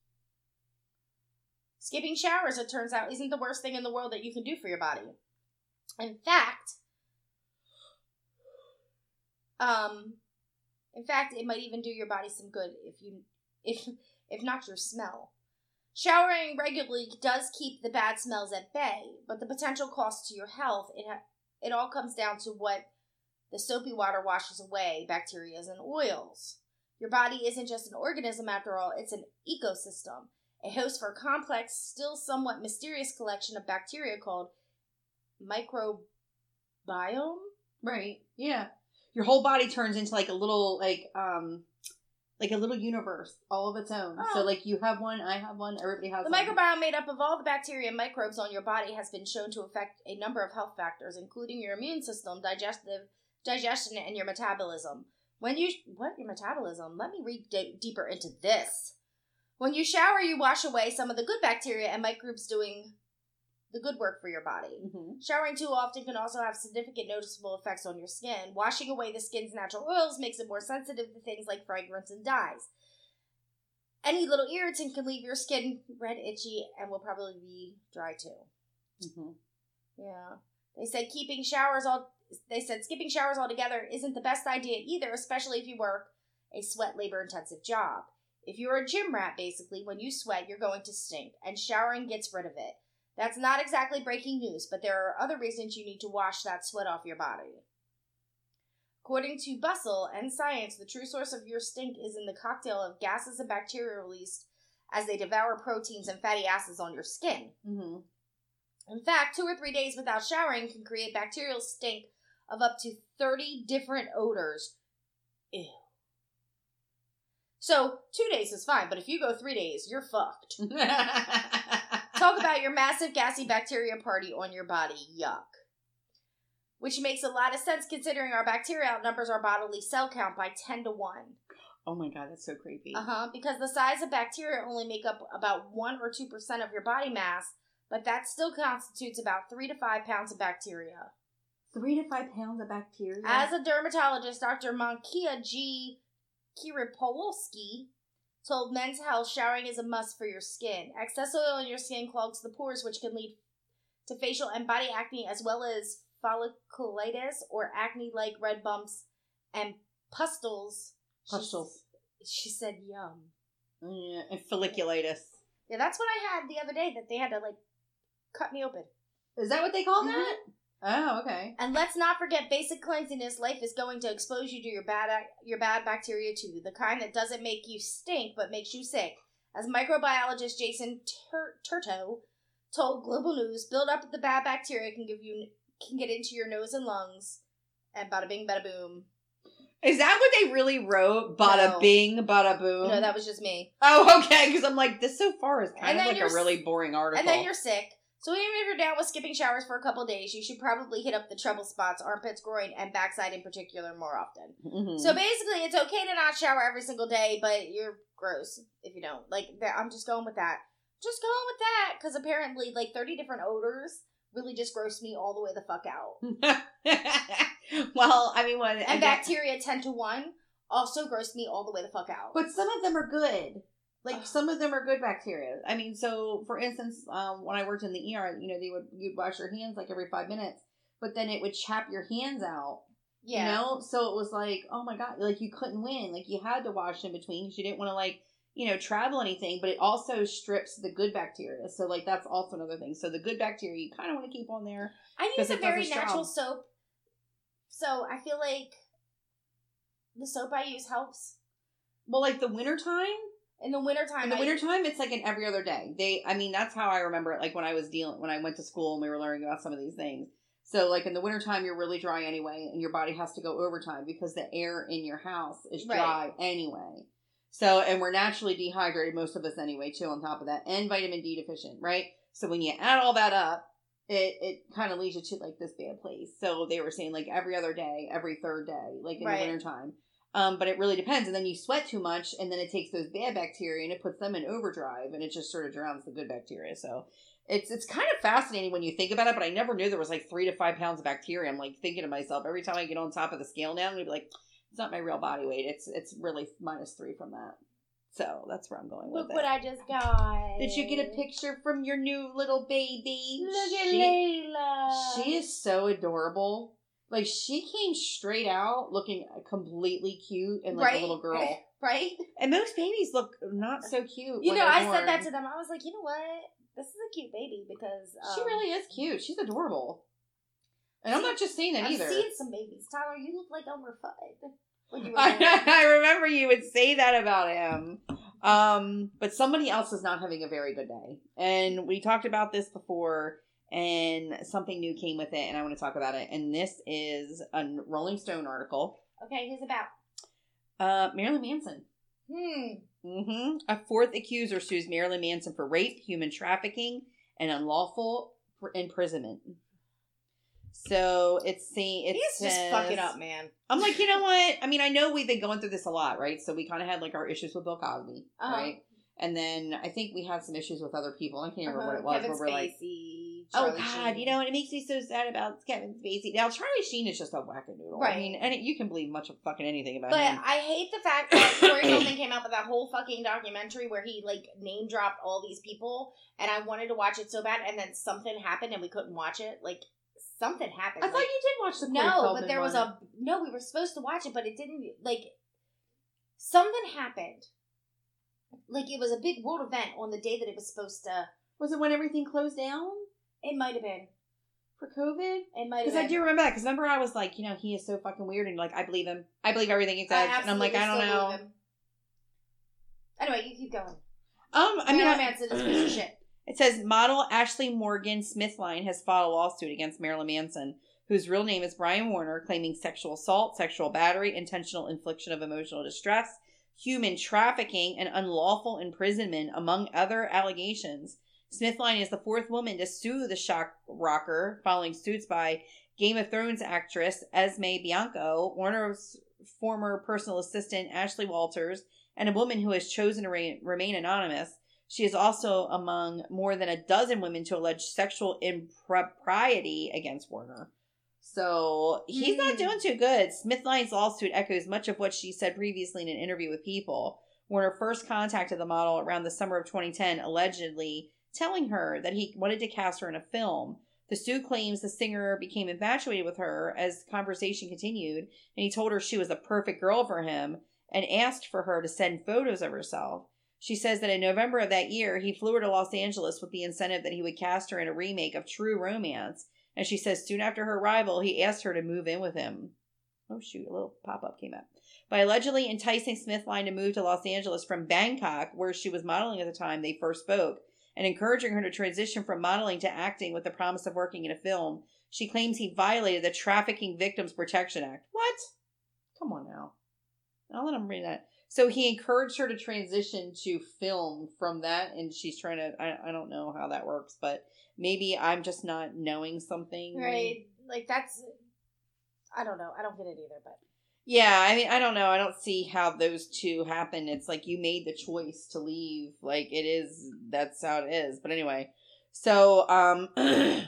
Skipping showers, it turns out, isn't the worst thing in the world that you can do for your body. In fact, um, in fact, it might even do your body some good if you, if if not your smell. Showering regularly does keep the bad smells at bay, but the potential cost to your health it ha- it all comes down to what the soapy water washes away bacteria and oils. Your body isn't just an organism after all; it's an ecosystem, a host for a complex, still somewhat mysterious collection of bacteria called microbiome. right, yeah. Your whole body turns into like a little like um like a little universe all of its own. Oh. So like you have one, I have one, everybody has The one. microbiome made up of all the bacteria and microbes on your body has been shown to affect a number of health factors, including your immune system, digestive digestion, and your metabolism. When you what your metabolism? Let me read d- deeper into this. When you shower, you wash away some of the good bacteria and microbes doing the good work for your body. Mhm. Showering too often can also have significant noticeable effects on your skin. Washing away the skin's natural oils makes it more sensitive to things like fragrance and dyes. Any little irritant can leave your skin red, itchy, and will probably be dry too. Mhm. Yeah. They said keeping showers all they said skipping showers altogether isn't the best idea either, especially if you work a sweat labor intensive job. If you're a gym rat, basically, when you sweat, you're going to stink, and showering gets rid of it. That's not exactly breaking news, but there are other reasons you need to wash that sweat off your body. According to Bustle and Science, the true source of your stink is in the cocktail of gases and bacteria released as they devour proteins and fatty acids on your skin. Mhm. In fact, two or three days without showering can create bacterial stink of up to 30 different odors. Ew. So, two days is fine, but if you go three days, you're fucked. Talk about your massive gassy bacteria party on your body. Yuck. Which makes a lot of sense considering our bacteria outnumbers our bodily cell count by 10 to 1. Oh my god, that's so creepy. Uh huh. Because the size of bacteria only make up about 1 or 2% of your body mass, but that still constitutes about 3 to 5 pounds of bacteria. Three to five pounds of bacteria. As a dermatologist, Dr. Monika G. Kiripolsky told Men's Health showering is a must for your skin. Excess oil in your skin clogs the pores, which can lead to facial and body acne as well as folliculitis or acne like red bumps and pustules. She- Pustules. She said, yum. yeah, and folliculitis. Yeah, that's what I had the other day that they had to like cut me open. Is that what they call Mhm. that? Oh, okay. And let's not forget basic cleanliness. Life is going to expose you to your bad your bad bacteria too, the kind that doesn't make you stink but makes you sick. As microbiologist Jason Tur- Tetro told Global News, build up the bad bacteria can give you can get into your nose and lungs, and bada bing, bada boom. Is that what they really wrote? Bada No. bing, bada boom. No, that was just me. oh, okay. Because I'm like, this so far is And kind of like a you're really boring article. And then you're sick. So even if you're down with skipping showers for a couple days, you should probably hit up the trouble spots, armpits, groin, and backside in particular more often. Mhm. So basically, it's okay to not shower every single day, but you're gross if you don't. Like, I'm just going with that. Just going with that, because apparently, like, 30 different odors really just gross me all the way the fuck out. well, I mean, when And bacteria 10 to 1 also gross me all the way the fuck out. But some of them are good. Like some of them are good bacteria. I mean, so for instance, um, when I worked in the ER, you know, they would you'd wash your hands like every five minutes, but then it would chap your hands out. yeah. You know, so it was like, oh my god, like you couldn't win. Like you had to wash in between because you didn't want to like you know travel anything. But it also strips the good bacteria. So like that's also another thing. So the good bacteria you kind of want to keep on there. I use a very natural soap. So I feel like the soap I use helps. Well, like the wintertime, In the wintertime, In the I- wintertime, it's like an every other day. They, I mean, that's how I remember it. Like when I was dealing, when I went to school and we were learning about some of these things. So, like in the wintertime, you're really dry anyway, and your body has to go overtime because the air in your house is dry anyway. So, and we're naturally dehydrated, most of us anyway, too, on top of that, and vitamin D deficient, right? So, when you add all that up, it, it kind of leads you to like this bad place. So, they were saying like every other day, every third day, like in Right. the wintertime. Um, but it really depends. And then you sweat too much, and then it takes those bad bacteria and it puts them in overdrive, and it just sort of drowns the good bacteria. So it's it's kind of fascinating when you think about it. But I never knew there was like three to five pounds of bacteria. I'm like thinking to myself every time I get on top of the scale now, I'm gonna be like, it's not my real body weight. It's it's really minus three from that. So that's where I'm going with Look it. what I just got. Did you get a picture from your new little baby? Look at Layla. she is so adorable. Like she came straight out looking completely cute and like right? a little girl. right? And most babies look not so cute. You when know, I born. said that to them. I was like, you know what? This is a cute baby because um, She really is cute. She's adorable. And I'm not just saying that I've either. seen some babies. Tyler, you look like Elmer Fudd when you were I. I remember you would say that about him. Um, but somebody else is not having a very good day. And we talked about this before, and something new came with it, and I want to talk about it. And this is a Rolling Stone article. Okay, who's about? Uh, Marilyn Manson. Hmm. hmm A fourth accuser sues Marilyn Manson for rape, human trafficking, and unlawful pr- imprisonment. So it's saying it's He's just fucking up, man. I'm like, you know what? I mean, I know we've been going through this a lot, right? So we kind of had like our issues with Bill Cosby, Uh-huh. right? And then I think we had some issues with other people. I can't remember Uh-huh. what it was. Kevin where we're like, Spacey. oh God, Sheen. you know, and it makes me so sad about Kevin Spacey. Now Charlie Sheen is just a wackadoodle. Right. I mean, and it, you can believe much of fucking anything about But him. But I hate the fact that Corey Feldman came out with that whole fucking documentary where he like name dropped all these people, and I wanted to watch it so bad, and then something happened and we couldn't watch it. Like something happened. I thought you did watch the Corey no, Feldman but there was one. a no. We were supposed to watch it, but it didn't. Like something happened. Like it was a big world event on the day that it was supposed to. Was it when everything closed down It might have been. for COVID? It might have Because. I do remember that. Because remember, I was like, you know, he is so fucking weird, and like, I believe him. I believe everything he says, and I'm like, I don't know. Anyway, you keep going. Um, I mean, Manson is a piece of shit. It says model Ashley Morgan Smithline has filed a lawsuit against Marilyn Manson, whose real name is Brian Warner, claiming sexual assault, sexual battery, intentional infliction of emotional distress, human trafficking, and unlawful imprisonment, among other allegations. Smithline is the fourth woman to sue the shock rocker, following suits by Game of Thrones actress Esme Bianco, Warner's former personal assistant Ashley Walters, and a woman who has chosen to re- remain anonymous. She is also among more than a dozen women to allege sexual impropriety against Warner. So he's not Hmm. doing too good. Smithline's lawsuit echoes much of what she said previously in an interview with People. Warner first contacted the model around the summer of 2010, allegedly telling her that he wanted to cast her in a film. The suit claims the singer became infatuated with her as conversation continued, and he told her she was the perfect girl for him and asked for her to send photos of herself. She says that in November of that year, he flew her to Los Angeles with the incentive that he would cast her in a remake of True Romance. And she says soon after her arrival, he asked her to move in with him. Oh, shoot, a little pop up came up. By allegedly enticing Smithline to move to Los Angeles from Bangkok, where she was modeling at the time they first spoke, and encouraging her to transition from modeling to acting with the promise of working in a film, she claims he violated the Trafficking Victims Protection Act. What? Come on now. I'll let him read that. So he encouraged her to transition to film from that, and she's trying to. I, I don't know how that works, but maybe I'm just not knowing something. Right. Like that's I don't know. I don't get it either, but Yeah, I mean, I don't know. I don't see how those two happen. It's like you made the choice to leave. Like it is. That's how it is. But anyway, so um, let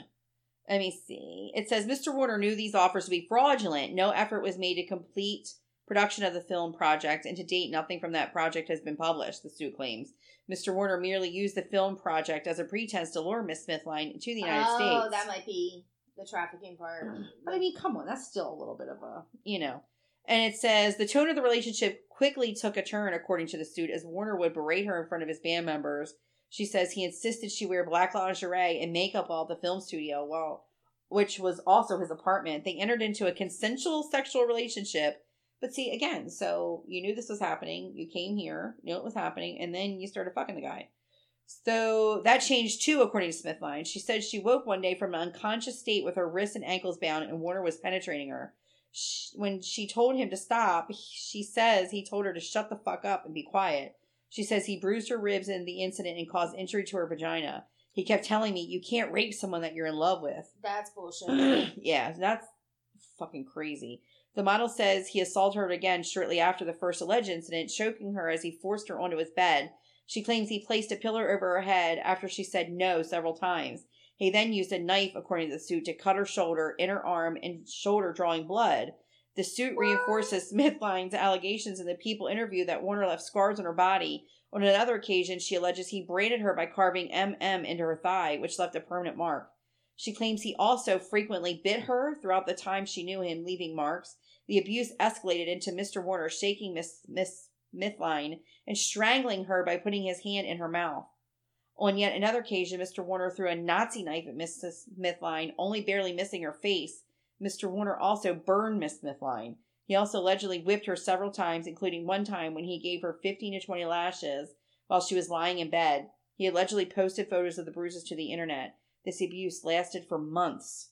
me see. It says Mr. Warner knew these offers to be fraudulent. No effort was made to complete production of the film project, and to date, nothing from that project has been published. The suit claims Mr. Warner merely used the film project as a pretense to lure Miss Smithline to the United oh, States. Oh, that might be the trafficking part. But I mean, come on, that's still a little bit of a, you know. And it says the tone of the relationship quickly took a turn, according to the suit, as Warner would berate her in front of his band members. She says he insisted she wear black lingerie and makeup at the film studio, while, which was also his apartment. They entered into a consensual sexual relationship. But see, again, so you knew this was happening. You came here, knew it was happening, and then you started fucking the guy. So that changed too, according to Smithline. She said she woke one day from an unconscious state with her wrists and ankles bound, and Warner was penetrating her. Sh when she told him to stop, she says he told her to shut the fuck up and be quiet. She says he bruised her ribs in the incident and caused injury to her vagina. He kept telling me, "You can't rape someone that you're in love with." That's bullshit. yeah, that's fucking crazy. The model says he assaulted her again shortly after the first alleged incident, choking her as he forced her onto his bed. She claims he placed a pillow over her head after she said no several times. He then used a knife, according to the suit, to cut her shoulder, inner arm, and shoulder, drawing blood. The suit reinforces Smithline's allegations in the People interview that Warner left scars on her body. On another occasion, she alleges he branded her by carving MM into her thigh, which left a permanent mark. She claims he also frequently bit her throughout the time she knew him, leaving marks. The abuse escalated into Mr. Warner shaking Miss Miss Smithline and strangling her by putting his hand in her mouth. On yet another occasion, Mr. Warner threw a Nazi knife at Mrs. Smithline, only barely missing her face. Mr. Warner also burned Miss Smithline. He also allegedly whipped her several times, including one time when he gave her 15 to 20 lashes while she was lying in bed. He allegedly posted photos of the bruises to the internet. This abuse lasted for months.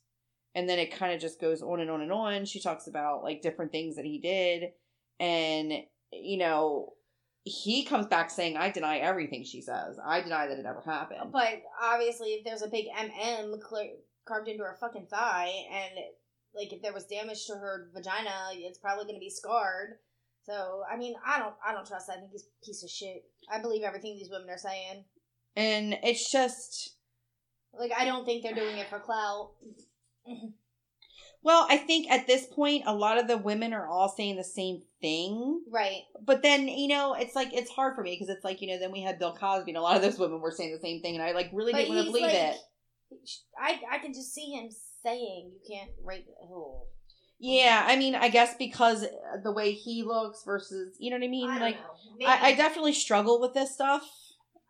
And then it kind of just goes on and on and on. She talks about like different things that he did. And, you know, he comes back saying, I deny everything she says. I deny that it ever happened. But obviously, if there's a big MM clear, carved into her fucking thigh, and like if there was damage to her vagina, it's probably going to be scarred. So I mean, I don't, I don't trust that. I think he's a piece of shit. I believe everything these women are saying. And it's just, Like I don't think they're doing it for clout. Well, I think at this point, a lot of the women are all saying the same thing. Right. But then, you know, it's like, it's hard for me because it's like, you know, then we had Bill Cosby and a lot of those women were saying the same thing. And I like really But didn't want to believe like, it. I I can just see him saying you can't rape. Oh. Yeah, I mean, I guess because the way he looks versus, you know what I mean? I like, I, I definitely struggle with this stuff.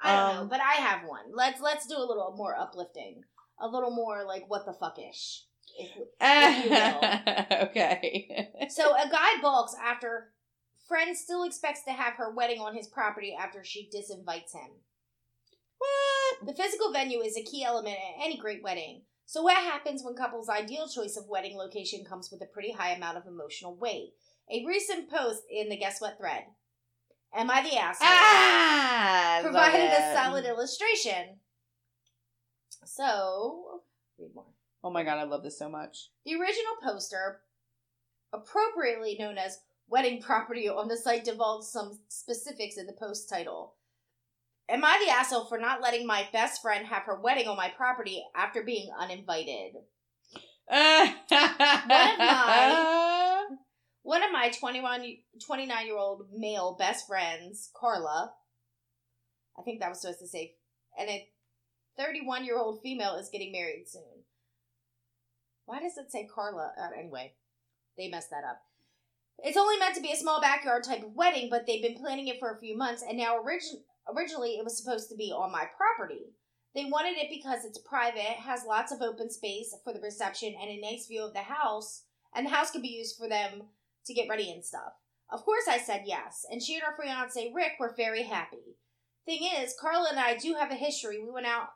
I don't know, um, but I have one. Let's let's do a little more uplifting, a little more like what the fuck ish. If, if you will. okay. So a guy balks after friend still expects to have her wedding on his property after she disinvites him. what? The physical venue is a key element at any great wedding. So what happens when couples' ideal choice of wedding location comes with a pretty high amount of emotional weight? A recent post in the Guess What thread. Am I the asshole? Ah! Provided a solid illustration. So, read more. Oh my god, I love this so much. The original poster, appropriately known as Wedding Property on the site, divulged some specifics in the post title. Am I the asshole for not letting my best friend have her wedding on my property after being uninvited? my? One of my 21, 29 year old male best friends, Carla, I think that was supposed to say, and a 31 year old female is getting married soon. Why does it say Carla? Uh, anyway, they messed that up. It's only meant to be a small backyard type of wedding, but they've been planning it for a few months, and now origin- originally it was supposed to be on my property. They wanted it because it's private, has lots of open space for the reception, and a nice view of the house, and the house could be used for them to get ready and stuff. Of course, I said yes, and she and her fiance Rick were very happy. Thing is, Carla and I do have a history. We went out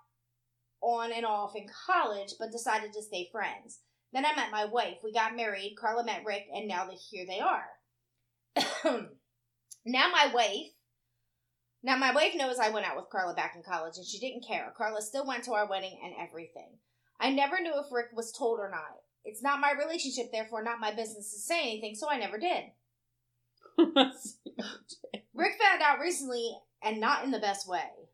on and off in college, but decided to stay friends. Then I met my wife. We got married. Carla met Rick, and now they, here they are. now my wife, now my wife knows I went out with Carla back in college, and she didn't care. Carla still went to our wedding and everything. I never knew if Rick was told or not. It's not my relationship, therefore not my business to say anything, so I never did. Rick found out recently, and not in the best way.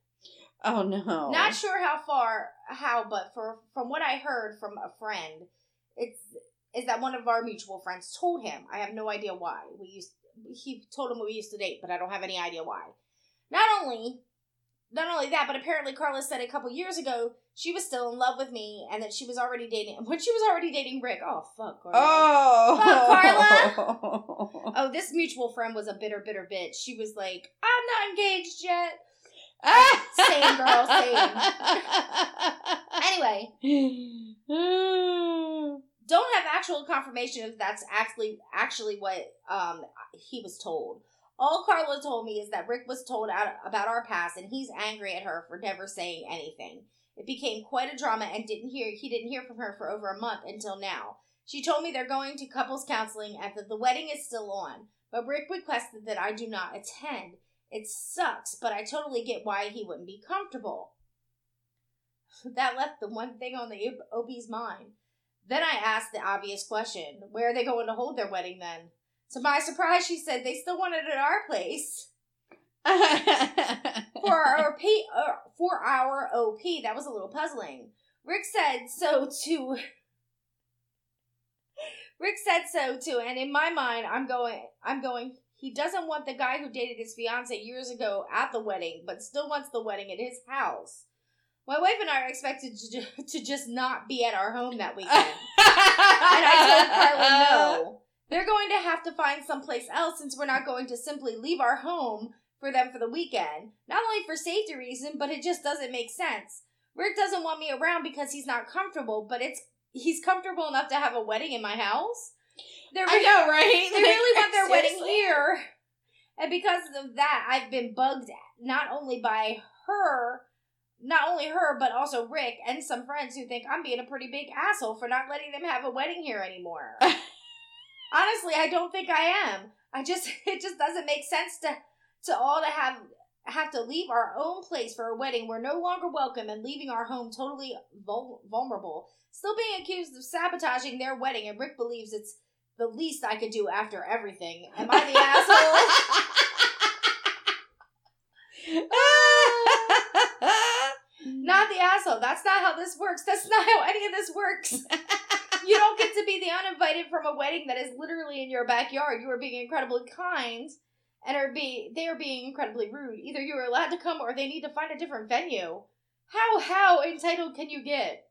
Oh no. Not sure how far, how, but for from what I heard from a friend, it's is that one of our mutual friends told him. I have no idea why. We used he told him we used to date, but I don't have any idea why. Not only, not only that, but apparently Carla said a couple years ago she was still in love with me and that she was already dating when she was already dating Rick. Oh fuck, Carla. Oh. Oh, this mutual friend was a bitter, bitter bitch. She was like, I'm not engaged yet. Same, girl, same. Anyway, don't have actual confirmation if that's actually actually what um he was told. All Carla told me is that Rick was told out about our past and he's angry at her for never saying anything. It became quite a drama and didn't hear he didn't hear from her for over a month until now. She told me they're going to couples counseling and that the wedding is still on, but Rick requested that I do not attend. It sucks, but I totally get why he wouldn't be comfortable. That left the one thing on the OP's mind. Then I asked the obvious question where are they going to hold their wedding then? To my surprise, she said they still want it at our place. For our OP, uh, for our OP, that was a little puzzling. Rick said so too. Rick said so too, and in my mind, I'm going. I'm going. He doesn't want the guy who dated his fiance years ago at the wedding, but still wants the wedding at his house. My wife and I are expected to, to just not be at our home that weekend. and I told Carla no. They're going to have to find someplace else since we're not going to simply leave our home for them for the weekend. Not only for safety reason, but it just doesn't make sense. Rick doesn't want me around because he's not comfortable, but it's he's comfortable enough to have a wedding in my house. They're I know, right? they really want their wedding here. And because of that, I've been bugged at, not only by her, not only her, but also Rick and some friends who think I'm being a pretty big asshole for not letting them have a wedding here anymore. Honestly, I don't think I am. I just it just doesn't make sense to to all to have have to leave our own place for a wedding we're no longer welcome and leaving our home totally vul- vulnerable still being accused of sabotaging their wedding and rick believes it's the least i could do after everything. Am i the asshole? Not the asshole. That's not how this works. That's not how any of this works. You don't get to be the uninvited from a wedding that is literally in your backyard. You are being incredibly kind and are be they are being incredibly rude. Either you are allowed to come or they need to find a different venue. How how entitled can you get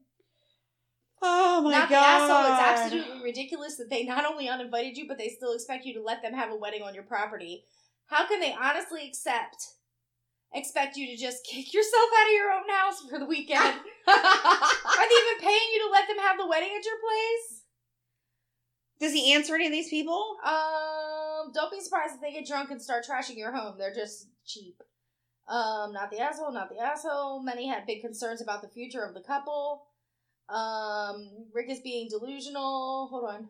oh my not god! the asshole. It's absolutely ridiculous that they not only uninvited you, but they still expect you to let them have a wedding on your property. How can they honestly accept expect you to just kick yourself out of your own house for the weekend? Are they even paying you to let them have the wedding at your place? Does he answer any of these people? Um, don't be surprised if they get drunk and start trashing your home. They're just cheap. Um, not the asshole, not the asshole. Many had big concerns about the future of the couple. Um, Rick is being delusional. Hold on.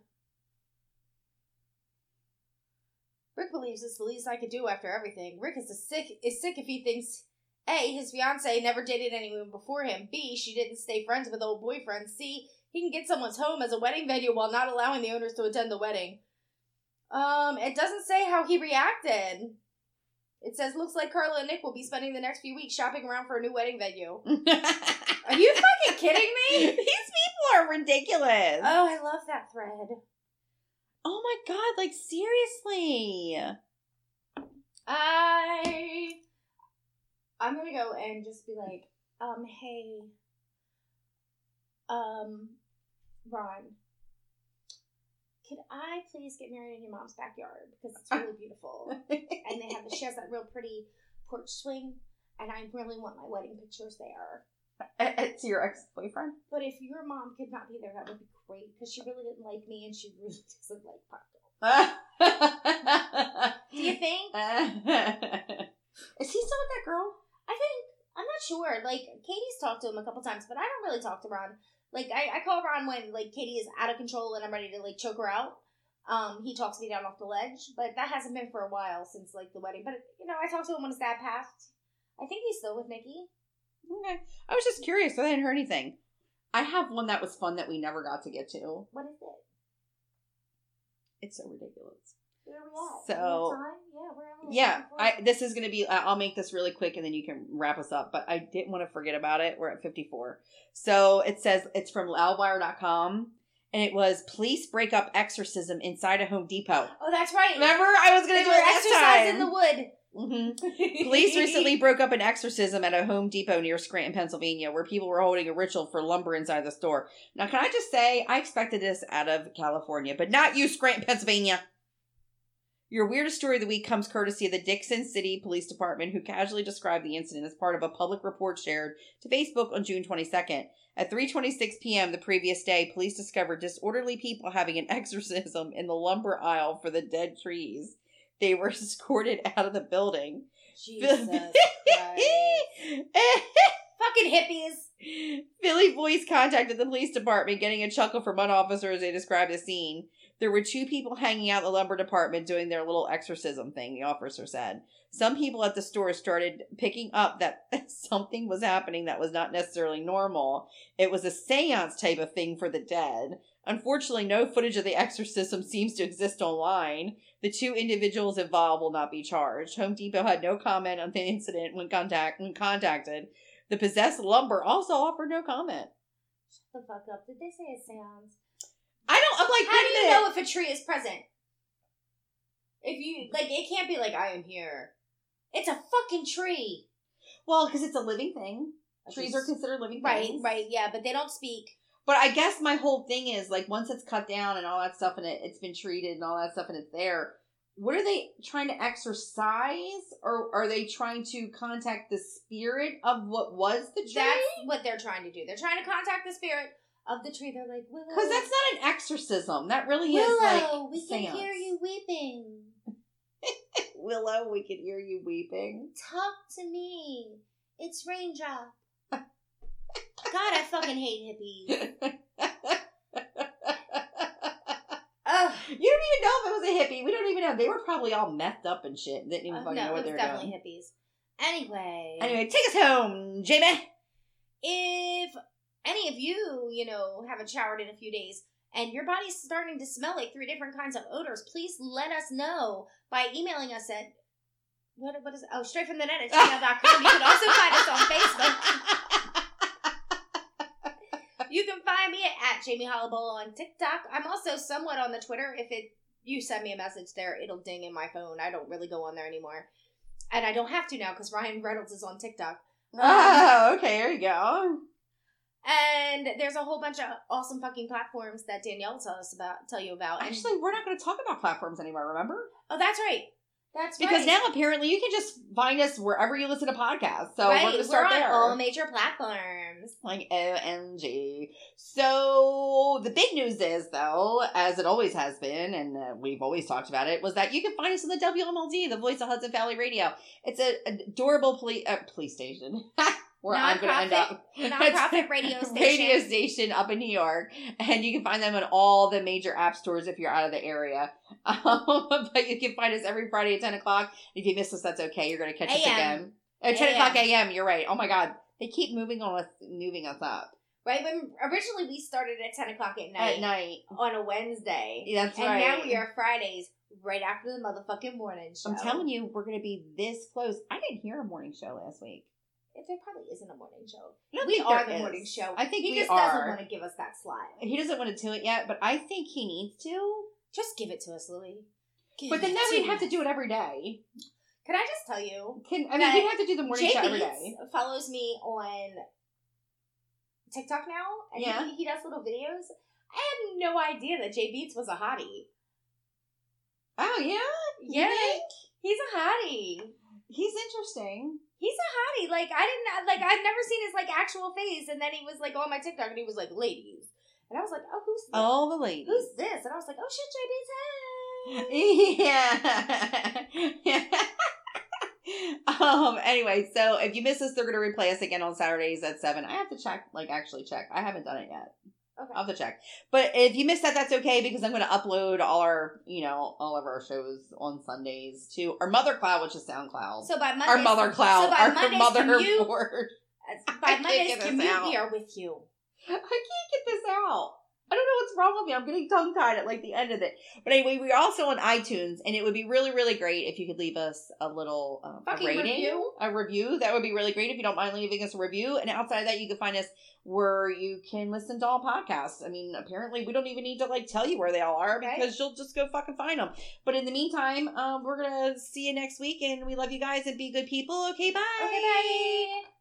Rick believes it's the least I could do after everything. Rick is sick is sick if he thinks A, his fiance never dated anyone before him. B, she didn't stay friends with old boyfriends. C, he can get someone's home as a wedding venue while not allowing the owners to attend the wedding. Um, it doesn't say how he reacted. It says looks like Carla and Nick will be spending the next few weeks shopping around for a new wedding venue. Are you fucking kidding me? These people are ridiculous. Oh, I love that thread. oh my god! Like seriously. I I'm gonna go and just be like, um, hey, um, Ron, could I please get married in your mom's backyard because it's really beautiful and they have she has that real pretty porch swing and I really want my wedding pictures there. It's your ex boyfriend. But if your mom could not be there, that would be great because she really didn't like me and she really doesn't like Paco. Do you think? Is he still with that girl? I think I'm not sure. Like Katie's talked to him a couple times, but I don't really talk to Ron. Like I, I call Ron when like Katie is out of control and I'm ready to like choke her out. Um, he talks me down off the ledge, but that hasn't been for a while since like the wedding. But you know, I talked to him when his dad passed. I think he's still with Nikki. Okay. I was just curious. So I didn't hear anything. I have one that was fun that we never got to get to. What is it? It's so ridiculous. Where we at? So- Are we on time? yeah, we're Yeah, I this is gonna be. I- I'll make this really quick, and then you can wrap us up. But I didn't want to forget about it. We're at fifty four. So it says it's from loudwire.com, and it was police break up exorcism inside a Home Depot. Oh, that's right. Remember, I was gonna do were it exercise time. in the wood. Mhm. Police recently broke up an exorcism at a Home Depot near Scranton, Pennsylvania, where people were holding a ritual for lumber inside the store. Now, can I just say, I expected this out of California, but not you, Scranton, Pennsylvania. Your weirdest story of the week comes courtesy of the Dickson City Police Department, who casually described the incident as part of a public report shared to Facebook on June 22nd. At 3:26 p.m. the previous day, police discovered disorderly people having an exorcism in the lumber aisle for the dead trees. They were escorted out of the building. Jesus. Fucking hippies. Philly Voice contacted the police department, getting a chuckle from one officer as they described the scene. There were two people hanging out in the lumber department doing their little exorcism thing, the officer said. Some people at the store started picking up that something was happening that was not necessarily normal. It was a seance type of thing for the dead. Unfortunately, no footage of the exorcism seems to exist online. The two individuals involved will not be charged. Home Depot had no comment on the incident when contact when contacted. The possessed lumber also offered no comment. Shut the fuck up. Did they say a seance? I don't. I'm like, How do you know if a tree is present? If you like, it can't be like I am here. It's a fucking tree. Well, because it's a living thing. Trees are considered living right, things. right, yeah, but they don't speak. But I guess my whole thing is like once it's cut down and all that stuff and it, it's been treated and all that stuff and it's there, what are they trying to exercise or are they trying to contact the spirit of what was the tree? That's what they're trying to do. They're trying to contact the spirit of the tree. They're like, Willow, Because that's not an exorcism. That really is Willow, like we can hear you weeping. Willow, we can hear you weeping. Talk to me. It's Raindrop. God, I fucking hate hippies. You don't even know if it was a hippie. We don't even know. They were probably all messed up and shit. Didn't even Uh, fucking no, know what they were definitely doing. hippies. Anyway, Anyway, take us home, Jamie. if any of you, you know, haven't showered in a few days and your body's starting to smell like three different kinds of odors, please let us know by emailing us at what what is it? Oh, straight from the net at gmail.com. You can also find us on Facebook. You can find me at Jamie Hollowbowl on TikTok. I'm also somewhat on the Twitter. If it you send me a message there, it'll ding in my phone. I don't really go on there anymore. And I don't have to now because Ryan Reynolds is on TikTok. oh, um, okay, there you go. And there's a whole bunch of awesome fucking platforms that Danielle will tell us about, tell you about. And- Actually, we're not going to talk about platforms anymore. Remember? oh, that's right. That's right. Because now apparently you can just find us wherever you listen to podcasts. So right. we're going to start on there. all major platforms. like OMG. So the big news is, though, as it always has been, and uh, we've always talked about it, was that you can find us on the WMLD, the Voice of Hudson Valley Radio. It's a adorable police uh, police station. Where I'm going to end Nonprofit- up. The nonprofit radio station. radio station up in New York, and you can find them on all the major app stores if you're out of the area. Um, but you can find us every Friday at ten o'clock. If you miss us, that's okay. You're going to catch us again. At ten o'clock a.m. You're right. Oh my God, they keep moving on us, moving us up Right when originally we started at ten o'clock at night, at night. on a Wednesday, That's and right. now we are Fridays right after the motherfucking morning show. I'm telling you, we're going to be this close. I didn't hear a morning show last week. There probably isn't a morning show. We are the is. morning show. I think he just are. doesn't want to give us that slot. He doesn't want to do it yet, but I think he needs to. Just give it to us, Louie. Give But then now we'd have to do it every day. Can I just tell you? Can I mean we have to do the morning Jay show every Beats day. follows me on TikTok now, and Yeah. he, he does little videos. I had no idea that Jay Beats was a hottie. Oh yeah, Yeah, he's a hottie. he's interesting. He's a hottie. Like I didn't like I've never seen his like actual face, and then he was like on my TikTok, and he was like, "Ladies," and I was like, "Oh, who's this? All the ladies. who's this?" And I was like, "Oh shit, Jay Beats." yeah. um. Anyway, so if you miss us, they're going to replay us again on Saturdays at seven. I have to check, like actually check. I haven't done it yet. Okay. I'll have to check. But if you missed that, that's okay because I'm going to upload all our, you know, all of our shows on Sundays to our mother cloud, which is SoundCloud. So by Mondays, our mother cloud, So by our Mondays, mother commute, board. By can't Mondays, get this commute out. we are with you. I can't get this out. I don't know what's wrong with me. I'm getting tongue tied at like the end of it. But anyway, we're also on iTunes, and it would be really, really great if you could leave us a little um, a rating, review. a review. That would be really great if you don't mind leaving us a review. And outside of that, you can find us where you can listen to all podcasts. I mean, apparently, we don't even need to like tell you where they all are Okay. because you'll just go fucking find them. But in the meantime, um, we're gonna see you next week, and we love you guys and be good people. Okay, bye. Okay, bye.